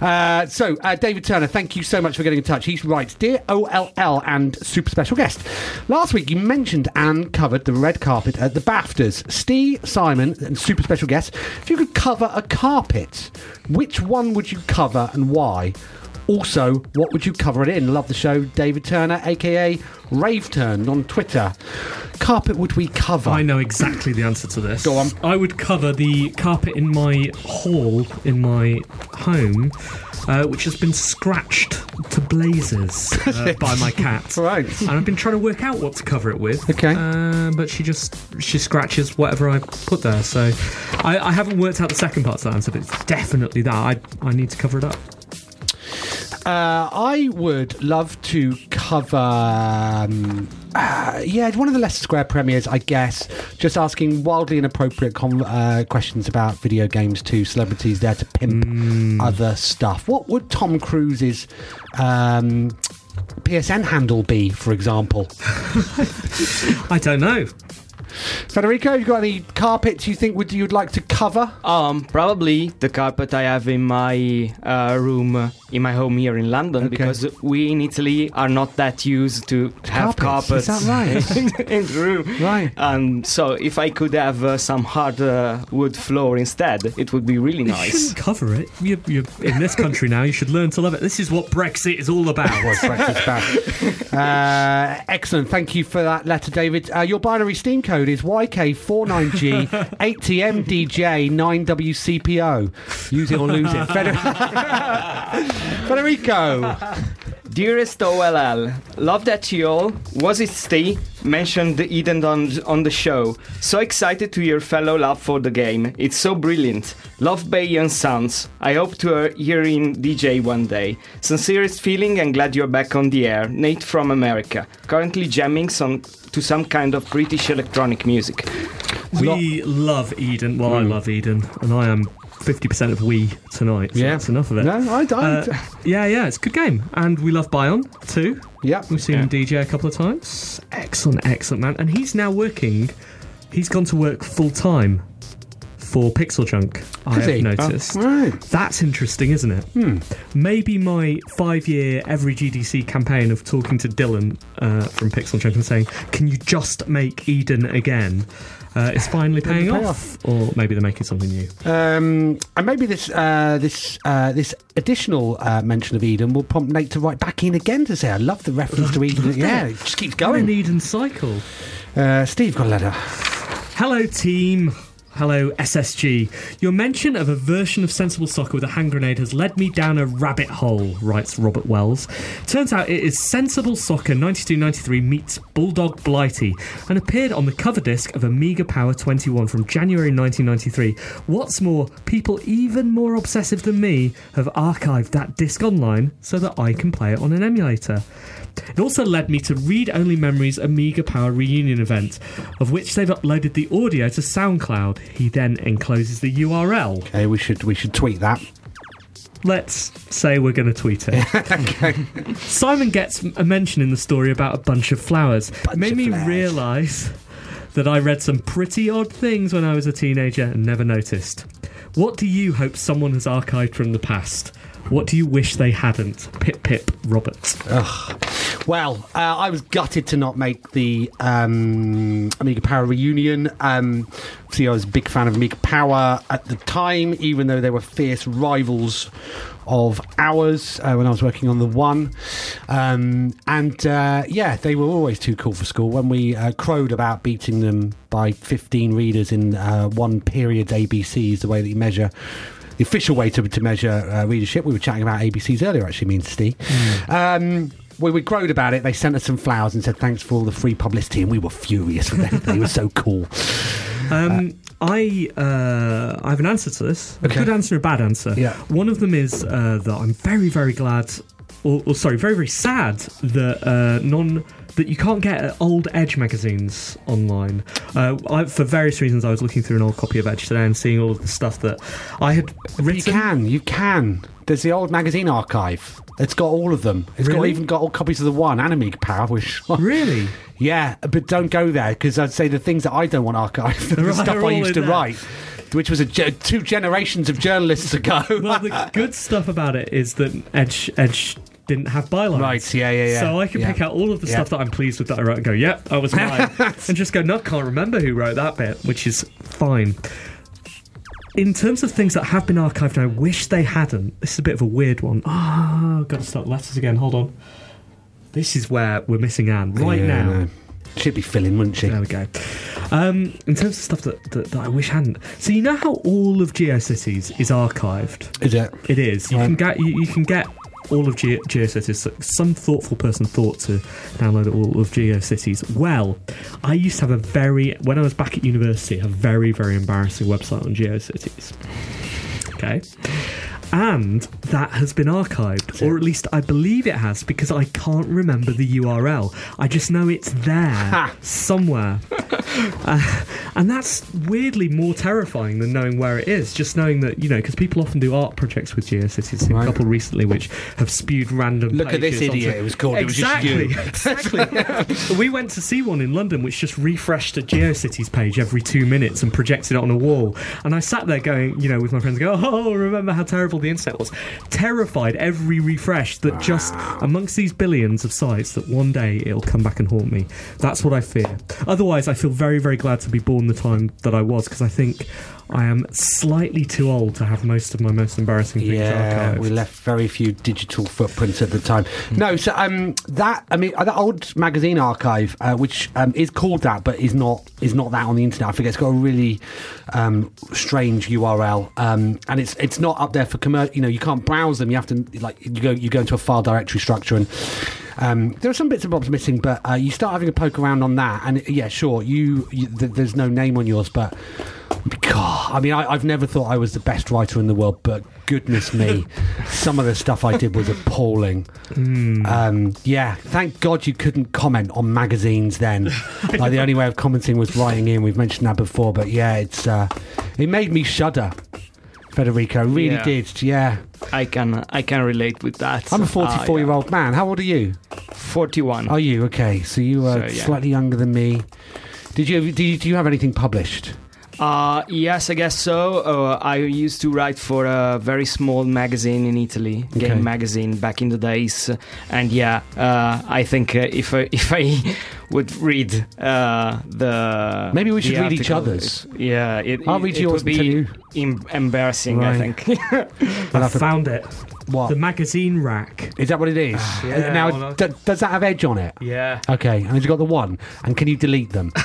Uh, so, uh, David Turner, thank you so much for getting in touch. He writes, "Dear OLL and super special guest, last week you mentioned and covered the red carpet at the BAFTAs. Steve, Simon, and super special guest, if you could cover a carpet, which one would you cover and why?" Also, what would you cover it in? Love the show, David Turner, aka Rave Turn on Twitter. Carpet would we cover? I know exactly the answer to this. Go on. I would cover the carpet in my hall in my home, uh, which has been scratched to blazes uh, (laughs) by my cat. Right. And I've been trying to work out what to cover it with. Okay. Uh, but she just she scratches whatever I put there. So I, I haven't worked out the second part of that answer, but it's definitely that. I I need to cover it up. Uh, I would love to cover, um, uh, yeah, one of the Leicester Square premieres, I guess. Just asking wildly inappropriate com- uh, questions about video games to celebrities there to pimp Hmm. other stuff. What would Tom Cruise's um, PSN handle be, for example? (laughs) I don't know. Federico, have you got any carpets you think would you'd like to cover? Um, probably the carpet I have in my uh, room uh, in my home here in London because we in Italy are not that used to have Carpets, carpets is that right? (laughs) in the room. Right. Um, so if I could have uh, some hard uh, wood floor instead, it would be really You nice. shouldn't cover it. You're, you're in this country now. You should learn to love it. This is what Brexit is all about. was Brexit's back. (laughs) Uh, excellent. Thank you for that letter, David. Uh, your binary Steam code is YK49G 8TMDJ 9WCPO. Use it or lose it. Feder- (laughs) Federico. Dearest OLL, love that you all, was it Steve, mentioned the Eden on, on the show. So excited to hear fellow love for the game. It's so brilliant. Love Bay and Sons. I hope to uh, hear in DJ one day. Sincerest feeling and glad you're back on the air. Nate from America. Currently jamming some, to some kind of British electronic music. We love Eden. Well, I love Eden, and I am 50% of we tonight. So Yeah. that's enough of it. No, I don't. Uh, yeah, yeah, it's a good game. And we love Baiyon too. yeah. We've seen him DJ a couple of times. Excellent, excellent man. And he's now working, he's gone to work full time for PixelJunk, I Has have he? noticed. Oh, right. That's interesting, isn't it? Hmm. Maybe my five year every GDC campaign of talking to Dylan uh, from PixelJunk and saying, Can you just make Eden again? Uh, is finally paying pay off. Or maybe they're making something new. Um, and maybe this uh, this uh, this additional uh, mention of Eden will prompt Nate to write back in again to say, "I love the reference to Eden." (laughs) Yeah, it just keeps going. an. Eden cycle. Uh, Steve got a letter. Hello, team. Hello, SSG. Your mention of a version of Sensible Soccer with a hand grenade has led me down a rabbit hole, writes Robert Wells. Turns out it is Sensible Soccer 92 93 meets Bulldog Blighty and appeared on the cover disc of Amiga Power 21 from January 1993. What's more, people even more obsessive than me have archived that disc online so that I can play it on an emulator. It also led me to Read Only Memories Amiga Power reunion event, of which they've uploaded the audio to SoundCloud. He then encloses the URL. Okay, we should we should tweet that. Let's say we're going to tweet it. (laughs) Simon gets a mention in the story about a bunch of flowers. it made of me flowers. realise that I read some pretty odd things when I was a teenager and never noticed. What do you hope someone has archived from the past? What do you wish they hadn't? Pip pip, Robert. Well, uh, I was gutted to not make the um, Amiga Power reunion. Um, see, I was a big fan of Amiga Power at the time, even though they were fierce rivals of ours uh, when I was working on the one. Um, and uh, yeah, they were always too cool for school. When we uh, crowed about beating them by 15 readers in uh, one period's ABCs, the way that you measure. The official way to, to measure uh, readership, we were chatting about ABCs earlier, actually, means Steve. Um, when we crowed about it, they sent us some flowers and said thanks for all the free publicity, and we were furious with them. (laughs) they were so cool. Um, I uh, I have an answer to this. A good answer, a bad answer. Yeah. One of them is uh, that I'm very very glad, or, or sorry, very very sad that uh, non that you can't get old Edge magazines online. Uh, I, for various reasons, I was looking through an old copy of Edge today and seeing all of the stuff that I had written. You can, you can. There's the old magazine archive. It's got all of them. It's got even got all copies of the one Amiga Power, which (laughs) Really? yeah, but don't go there because I'd say the things that I don't want archived, (laughs) the Right, stuff I used to there. write, which was a ge- two generations of journalists ago. (laughs) Well, the good stuff about it is that Edge Edge didn't have bylines. Right, yeah, yeah, yeah. So I can Yeah. pick out all of the Yeah. stuff that I'm pleased with that I wrote and go, yep, I was right. and just go, no, can't remember who wrote that bit, which is fine. In terms of things that have been archived I wish they hadn't, this is a bit of a weird one. Ah, I've got to start letters again. Hold on. This is where we're missing Ann right Yeah, now. no. She'd be filling, wouldn't she? There we go. Um, in terms of stuff that, that, that I wish hadn't. So you know how all of GeoCities is archived? Is it? It is. You Right. can get you, you can get all of Ge- GeoCities. Some thoughtful person thought to download all of GeoCities. Well, I used to have a very when I was back at university, a very very embarrassing website on GeoCities. Okay. And that has been archived, or at least I believe it has, because I can't remember the URL. I just know it's there somewhere. (laughs) Uh, and that's weirdly more terrifying than knowing where it is. Just knowing that, you know, because people often do art projects with GeoCities. Seen a couple recently which have spewed random. Look at this pages onto- idiot, it was called- it was just exactly, you. (laughs) exactly. we went to see one in London which just refreshed a GeoCities page every two minutes and projected it on a wall. And I sat there going, you know, with my friends, go, oh, remember how terrible the internet was. Terrified every refresh that just amongst these billions of sites that one day it'll come back and haunt me. That's what I fear. Otherwise, I feel very, very glad to be born the time that I was because I think I am slightly too old to have most of my most embarrassing things Yeah, archived. we left very few digital footprints at the time. No, so um, that I mean uh, that old magazine archive, uh, which um, is called that, but is not is not that on the internet. I forget. It's got a really um, strange URL, um, and it's it's not up there for commercial. You know, you can't browse them. You have to like you go you go into a file directory structure and. Um, there are some bits and bobs missing, but uh, you start having a poke around on that, and yeah, sure, you, you th- there's no name on yours, but God, I mean, I, I've never thought I was the best writer in the world, but goodness me, (laughs) some of the stuff I did was appalling. Um, yeah, thank God you couldn't comment on magazines then. (laughs) like the only way of commenting was writing in. We've mentioned that before, but yeah, it's uh, it made me shudder. Federico really Yeah. did. Yeah, I can I can relate with that. I'm a Uh, 44 year old man. How old are you? 41. Are you okay? So you are So, yeah. slightly younger than me. Did you do you, do you have anything published? Uh, yes, I guess so. Uh, I used to write for a very small magazine in Italy, Okay. game magazine, back in the days. And yeah, uh, I think uh, if I, (laughs) if I would read uh, the Maybe we should the read each other's. it- Yeah, it, I'll it, read it yours would be you. em- embarrassing. I think. (laughs) We'll I found it. What The magazine rack. is that? What it is? Yeah, (sighs) Uh, now, d- does that have edge on it? Yeah. Okay, and you've got the one, and can you delete them? (laughs)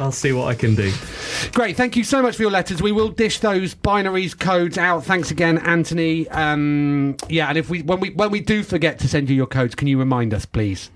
I'll see what I can do. Great, thank you so much for your letters. We will dish those binaries codes out. Thanks again, Anthony. Um, yeah, and if we when we when we do forget to send you your codes, can you remind us, please?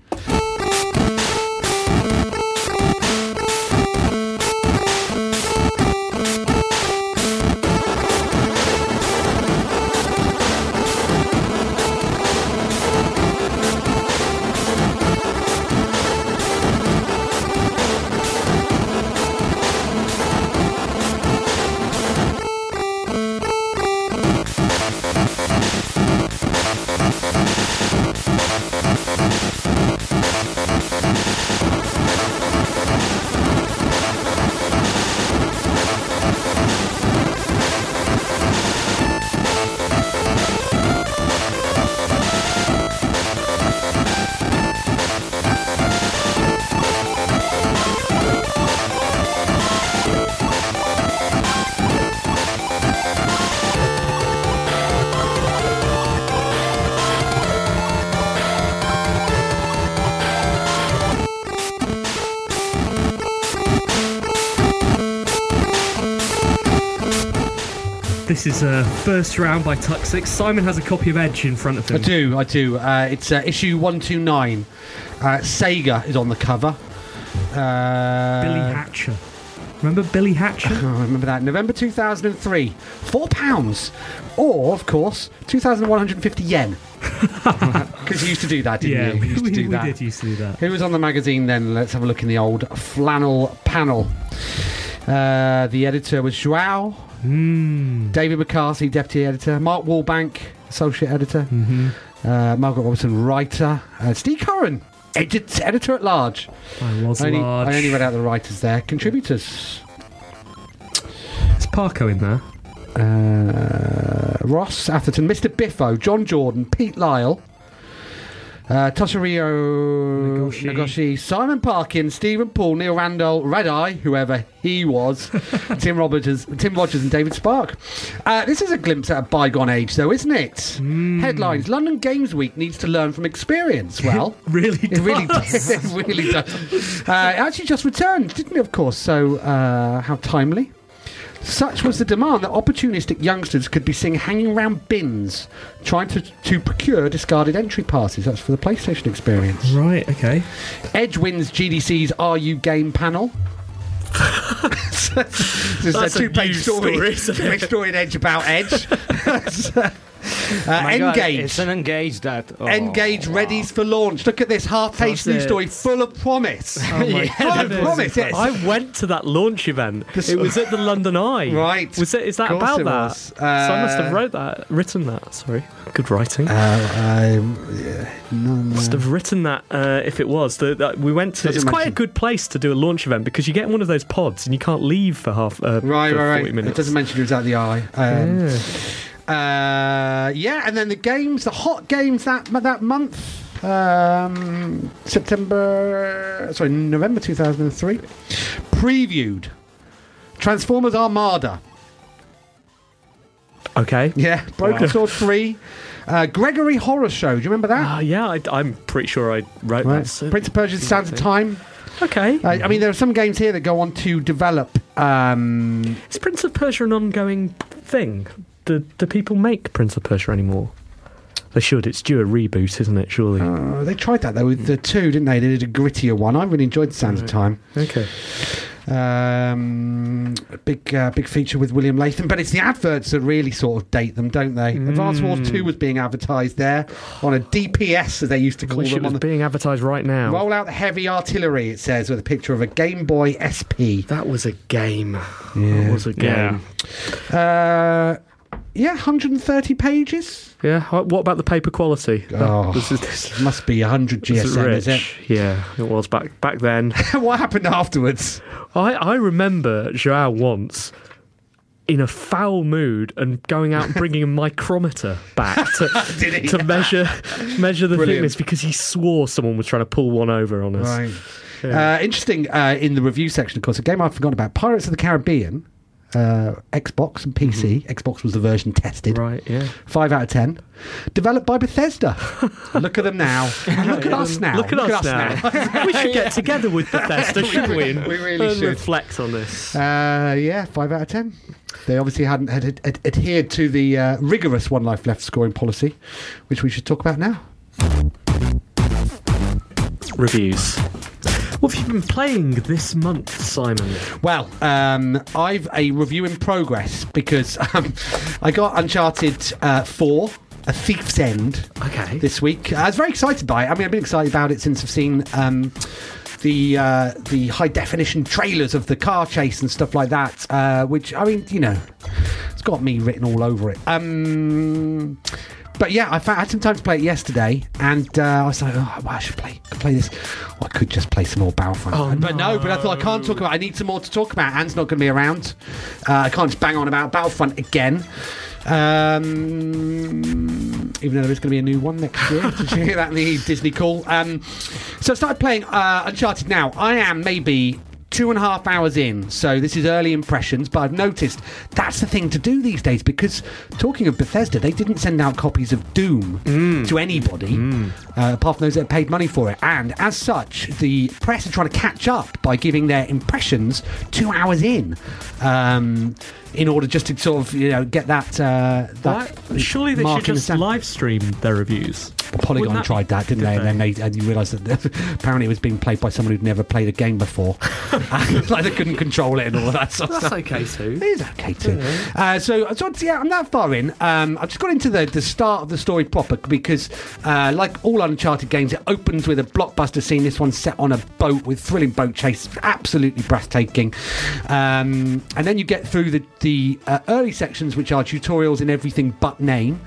This is uh, first round by Tuxix. Simon has a copy of Edge in front of him. I do, I do. Uh, it's uh, issue one two nine. Uh, Sega is on the cover. Uh, Billy Hatcher. Remember Billy Hatcher? Oh, (laughs) I remember that. November 2003. Four pounds. Or, of course, 2,150 yen. (laughs) Because you used to do that, didn't yeah, you? we, You used to do we that. did used to do that. Who was on the magazine then? Let's have a look in the old flannel panel. Uh, the editor was Joao. Mm. David McCarthy, deputy editor. Mark Wallbank, associate editor. Mm-hmm. Uh, Margaret Robertson, writer. Uh, Steve Curran, edit- editor at large. I was I only, large. I only read out the writers there. Contributors. Is Parko in there? uh, Ross Atherton, Mr. Biffo, John Jordan, Pete Lyle, uh, Toshiro Nagoshi. Simon Parkin, Stephen Paul, Neil Randall, Red Eye, whoever he was, (laughs) Tim Rogers, Tim Rogers, and David Spark. Uh, this is a glimpse at a bygone age, though, isn't it? Headlines: London Games Week needs to learn from experience. Well. (laughs) Really? It really does. does. (laughs) it really does. Uh, it actually just returned, didn't it, of course? So, uh, how timely. Such was the demand that opportunistic youngsters could be seen hanging around bins trying to, to procure discarded entry passes. That's for the PlayStation experience. Right. Okay. Edge wins GDC's Are You Game panel. (laughs) This is That's a a two-page news story, story, isn't (laughs) story in Edge about Edge. (laughs) (laughs) uh, My God, N-Gage. it's an N-Gage that. Oh, N-Gage wow. readies for launch. Look at this half-page news story full of promise. Oh my (laughs) full of promise. Yes. I went to that launch event. It was at the London Eye. (laughs) Right. Was it? Is that about it that? was. so I must have Uh, wrote that, written that. Sorry, good writing. Uh, um, yeah, no, no. must have written that uh, if it was. The, that we went to. Doesn't it's quite a good place to do a launch event because you get in one of those pods and you can't leave for half. Uh, Right, for right, 40 right. Minutes. It doesn't mention it was at the eye. Um, Yeah. Uh, yeah, and then the games, the hot games that that month, um, September, sorry, November two thousand and three, previewed Transformers Armada. Okay. Yeah, Broken Wow. Sword three, uh, Gregory Horror Show. Do you remember that? Ah, yeah, I, I'm pretty sure I wrote Right. that. Prince of Persia: Sands of Time. Okay. Uh, I mean, there are some games here that go on to develop. Um, Is Prince of Persia an ongoing thing? Do, do people make Prince of Persia anymore? They should. It's due a reboot, isn't it? Surely. uh, they tried that though with the two, didn't they? They did a grittier one. I really enjoyed Sands of Time. okay. Um, big, uh, big feature with William Latham, but it's the adverts that really sort of date them, don't they? Advance Wars Two was being advertised there on a DPS, as they used to I call wish it them. was On the, being advertised right now. roll out the heavy artillery. It says with a picture of a Game Boy SP. that was a game. Yeah. That was a game. Uh, yeah, 130 pages. Yeah. What about the paper quality? Oh, this is- this must be 100 is GSM, is it? Yeah, it was back back then. (laughs) what happened afterwards? I, I remember Joao once in a foul mood and going out and bringing a (laughs) micrometer back (laughs) to, to measure measure the Brilliant. thickness because he swore someone was trying to pull one over on us. Right. Uh, interesting uh, in the review section, of course, a game I've forgotten about Pirates of the Caribbean, uh, Xbox and PC. Xbox was the version tested. Right, yeah. Five out of ten. Developed by Bethesda. Look at them now. (laughs) Look at us now. Look at us, now. (laughs) we should get together with Bethesda, (laughs) shouldn't we? We really and should. reflect on this. Uh, yeah, five out of ten. They obviously hadn't had, had, had adhered to the uh, rigorous one life left scoring policy, which we should talk about now. Reviews. What have you been playing this month, Simon? Well, um, I've a review in progress because um, I got Uncharted uh, 4, A Thief's End, Okay. this week. I was very excited by it. I mean, I've been excited about it since I've seen um, the uh, the high definition trailers of the car chase and stuff like that. Uh, which I mean, you know, it's got me written all over it. Um, but yeah, I, had some time to play it yesterday, and uh, I was like, oh, well, I should play play this. I could just play some more Battlefront. Oh, but no, but I thought I can't talk about. I need some more to talk about. Ann's not going to be around. Uh, I can't just bang on about Battlefront again. Um, even though there is going to be a new one next year. (laughs) Did you hear that in the Disney call? Um, so I started playing uh, Uncharted now. I am maybe two and a half hours in, so this is early impressions, but I've noticed that's the thing to do these days because talking of Bethesda, they didn't send out copies of Doom to anybody uh, apart from those that paid money for it. And as such, the press are trying to catch up by giving their impressions two hours in. Um, in order just to sort of you know get that uh, that Why- Surely they mark should in the just sand. live stream their reviews. Polygon that- tried that, didn't Did they? And then they? they and you realise that (laughs) apparently it was being played by someone who'd never played a game before, (laughs) (laughs) like they couldn't control it and all of that sort of That's stuff. okay too. It is okay too. Uh, so, so yeah, I'm that far in. Um, I've just got into the, the start of the story proper because, uh, like all Uncharted games, it opens with a blockbuster scene. This one's set on a boat with thrilling boat chase, absolutely breathtaking. Um, and then you get through the the uh, early sections, which are tutorials in everything but name.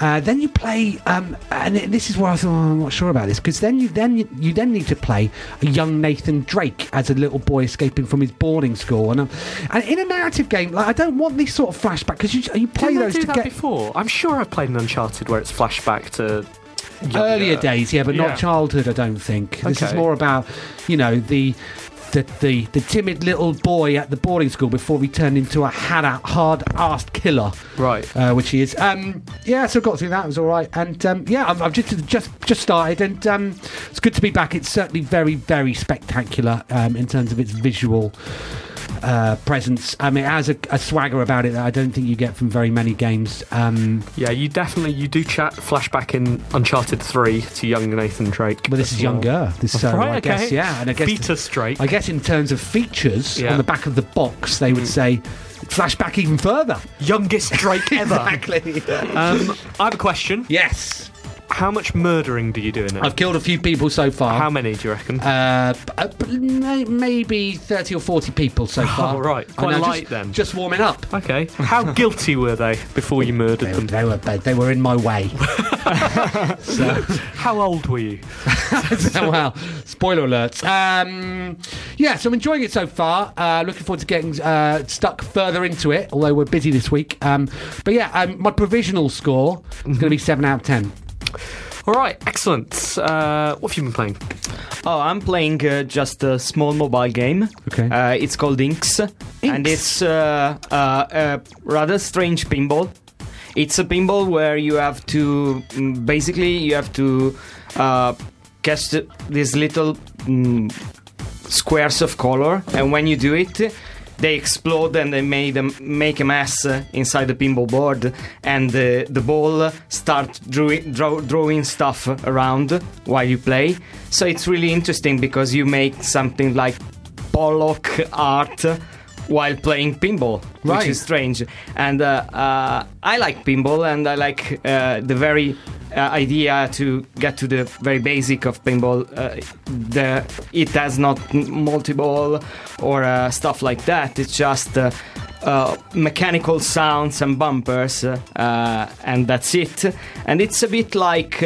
Uh, then you play, um, and this is where I thought oh, I'm not sure about this because then you then you, you then need to play a young Nathan Drake as a little boy escaping from his boarding school, and um, and in a narrative game, like I don't want this sort of flashback because you you play Didn't those do to that get before? I'm sure I've played an Uncharted where it's flashback to younger- earlier days, yeah, but Yeah. not childhood. I don't think this is more about you know the. The, the, the timid little boy at the boarding school before he turned into a hard hard-assed killer, Right. Uh, which he is. Um, yeah, so I got through that. It was all right, and um, yeah, I've, I've just just just started, and um, it's good to be back. It's certainly very very spectacular um, in terms of its visual uh, presence. I mean, it has a, a swagger about it that I don't think you get from very many games. Um, Yeah, you definitely you do chat flashback in Uncharted Three to young Nathan Drake. but this is well. younger. This, so right, I okay. guess, yeah, and I guess Fetus Drake. I guess in terms of features Yeah. on the back of the box, they would say flashback even further. youngest Drake ever. (laughs) Exactly. Um, I have a question. yes, How much murdering do you do in it? I've killed a few people so far. How many do you reckon? Uh, uh, maybe 30 or 40 people so far. Oh, right. Quite I'm light just, then. Just warming up. okay. How (laughs) guilty were they before you murdered They, them? they were. They were in my way. (laughs) How old were you? (laughs) well, spoiler alert. Um, yeah, so I'm enjoying it so far. Uh, looking forward to getting uh, stuck further into it, although we're busy this week. Um, but yeah, um, my provisional score is going to be 7 out of 10. All right, excellent. Uh, what have you been playing? Oh, I'm playing uh, just a small mobile game. Okay. Uh, it's called Inks, and it's uh, uh, a rather strange pinball. It's a pinball where you have to mm, basically you have to uh, cast these little mm, squares of color, and when you do it, they explode and they make them make a mess inside the pinball board, and the the ball start drawing, draw, drawing stuff around while you play. So it's really interesting because you make something like Pollock art while playing pinball, Right. which is strange. And uh, uh, I like pinball, and I like uh, the very uh, idea to get to the very basic of pinball. Uh, the it has not multi-ball or uh, stuff like that. It's just. Uh, uh, mechanical sounds and bumpers, uh, and that's it. And it's a bit like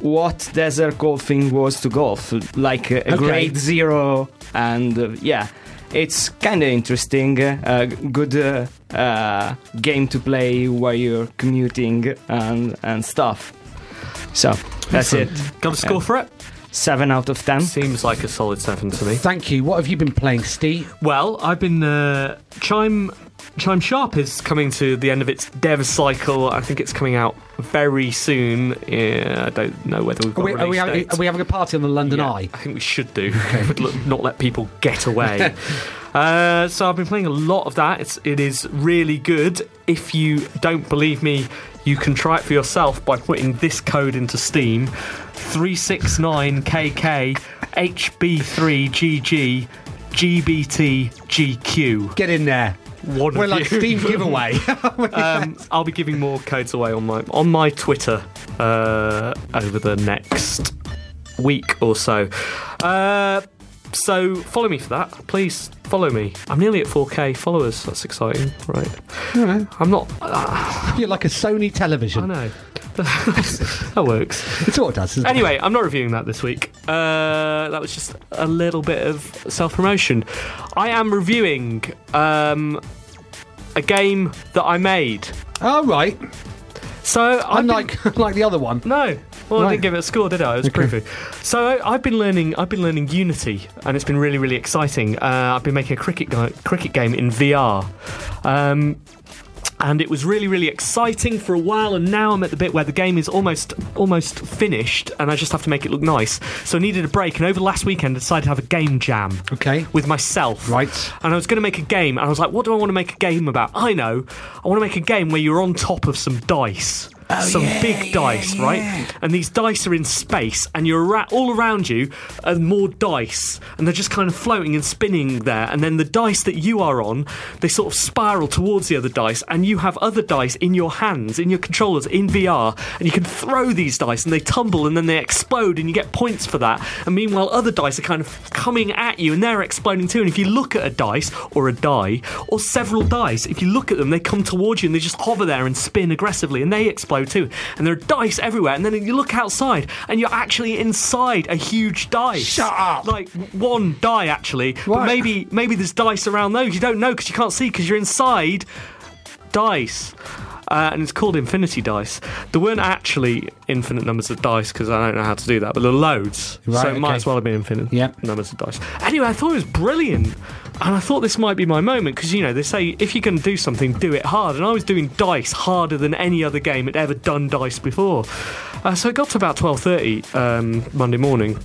what desert golfing was to golf, like a, Okay. grade zero, and yeah, it's kind of interesting. Uh, good uh, uh, game to play while you're commuting and and stuff. So that's it. Got a score for it? Seven out of ten. Seems like a solid seven to me. Thank you. What have you been playing, Steve? Well, I've been uh, Chime. Chime Sharp is coming to the end of its dev cycle. I think it's coming out very soon. Yeah, I don't know whether we've Are we, a are, we having, are we having a party on the London Yeah, Eye? I think we should do. L- (laughs) not let people get away. (laughs) uh, so I've been playing a lot of that. It's it is really good. If you don't believe me, you can try it for yourself by putting this code into Steam: three six nine KK HB3GG GBTGQ. Get in there. One We're of like you. Steam giveaway. (laughs) um, I'll be giving more codes away on my on my Twitter uh, over the next week or so. Uh, so follow me for that, please. Follow me. I'm nearly at 4K followers. That's exciting, right? I'm not. Uh, You're like a Sony television. I know. (laughs) that works. It's what it does. isn't it? Anyway, I'm not reviewing that this week. Uh, that was just a little bit of self promotion. I am reviewing um, a game that I made. Oh, right. So I've been- Unlike, unlike (laughs) the other one. No. Well, I didn't give it a score, did I? It was Okay. So I, I've been learning. I've been learning Unity, and it's been really, really exciting. Uh, I've been making a cricket go- cricket game in VR. Um, and it was really, really exciting for a while. And now I'm at the bit where the game is almost, almost finished, and I just have to make it look nice. So I needed a break, and over the last weekend, I decided to have a game jam Okay. with myself. Right. And I was going to make a game, and I was like, what do I want to make a game about? I know. I want to make a game where you're on top of some dice. Oh, some big dice, right? And these dice are in space, and you're ra- all around you are more dice, and they're just kind of floating and spinning there. And then the dice that you are on, they sort of spiral towards the other dice, and you have other dice in your hands, in your controllers, in VR, and you can throw these dice, and they tumble, and then they explode, and you get points for that. And meanwhile, other dice are kind of coming at you, and they're exploding too. And if you look at a dice or a die or several dice, if you look at them, they come towards you and they just hover there and spin aggressively, and they explode too. And there are dice everywhere. And then you look outside, and you're actually inside a huge dice. Shut up. Like one die actually, but maybe maybe there's dice around those. You don't know because you can't see because you're inside dice. Uh, and it's called Infinity Dice. There weren't actually infinite numbers of dice because I don't know how to do that, but there are loads. Right, so it might as well have been infinite Yep. numbers of dice. Anyway, I thought it was brilliant. And I thought this might be my moment because, you know, they say if you're going to do something, do it hard. And I was doing dice harder than any other game had ever done dice before. Uh, so it got to about 12.30 um, Monday morning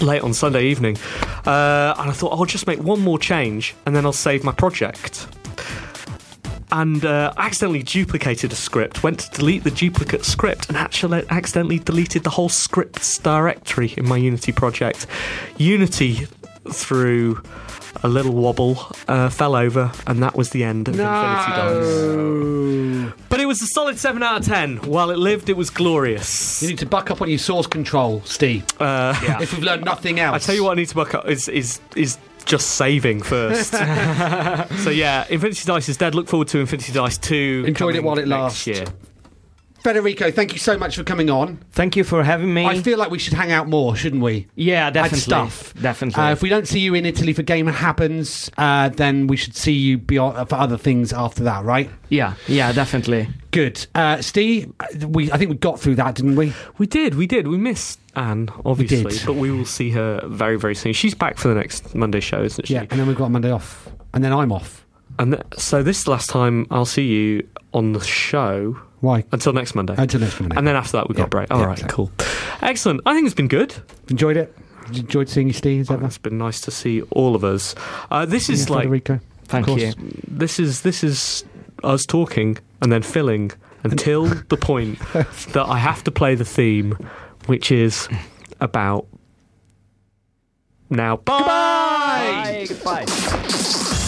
late on Sunday evening, Uh, and I thought I'll just make one more change and then I'll save my project. And uh, accidentally duplicated a script, went to delete the duplicate script, and actually accidentally deleted the whole scripts directory in my Unity project. Unity, through a little wobble, uh, fell over, and that was the end of Infinity Dice. But it was a solid 7 out of 10. While it lived, it was glorious. You need to buck up on your source control, Steve. Uh, If we've learned nothing else. I tell you what, I need to buck up is is is just saving first. (laughs) so yeah, Infinity Dice is dead. Look forward to Infinity Dice two. Enjoyed it while it next lasts. Year. Federico, thank you so much for coming on. Thank you for having me. I feel like we should hang out more, shouldn't we? yeah, definitely. Add stuff. Definitely. Uh, if we don't see you in Italy for Game Happens, uh, then we should see you beyond, for other things after that, right? yeah, yeah, definitely. Good. Uh, Steve, uh, we I think we got through that, didn't we? We did, we did. We missed Ann, obviously, did. but we will see her very, very soon. She's back for the next Monday show, isn't she? Yeah. And then we've got Monday off. And then I'm off. And th- so this is the last time I'll see you on the show Why? until next Monday. Until next Monday. and then after that, we've got Yeah, a break. All yeah, right, exactly. cool. Excellent. I think it's been good. Enjoyed it? Enjoyed seeing you, Steve? Is that It's been nice to see all of us. Uh, this is Yeah, like Federico. Thank Of you. this is this is us talking and then filling until (laughs) the point that I have to play the theme, which is about now. Bye. Bye. Goodbye.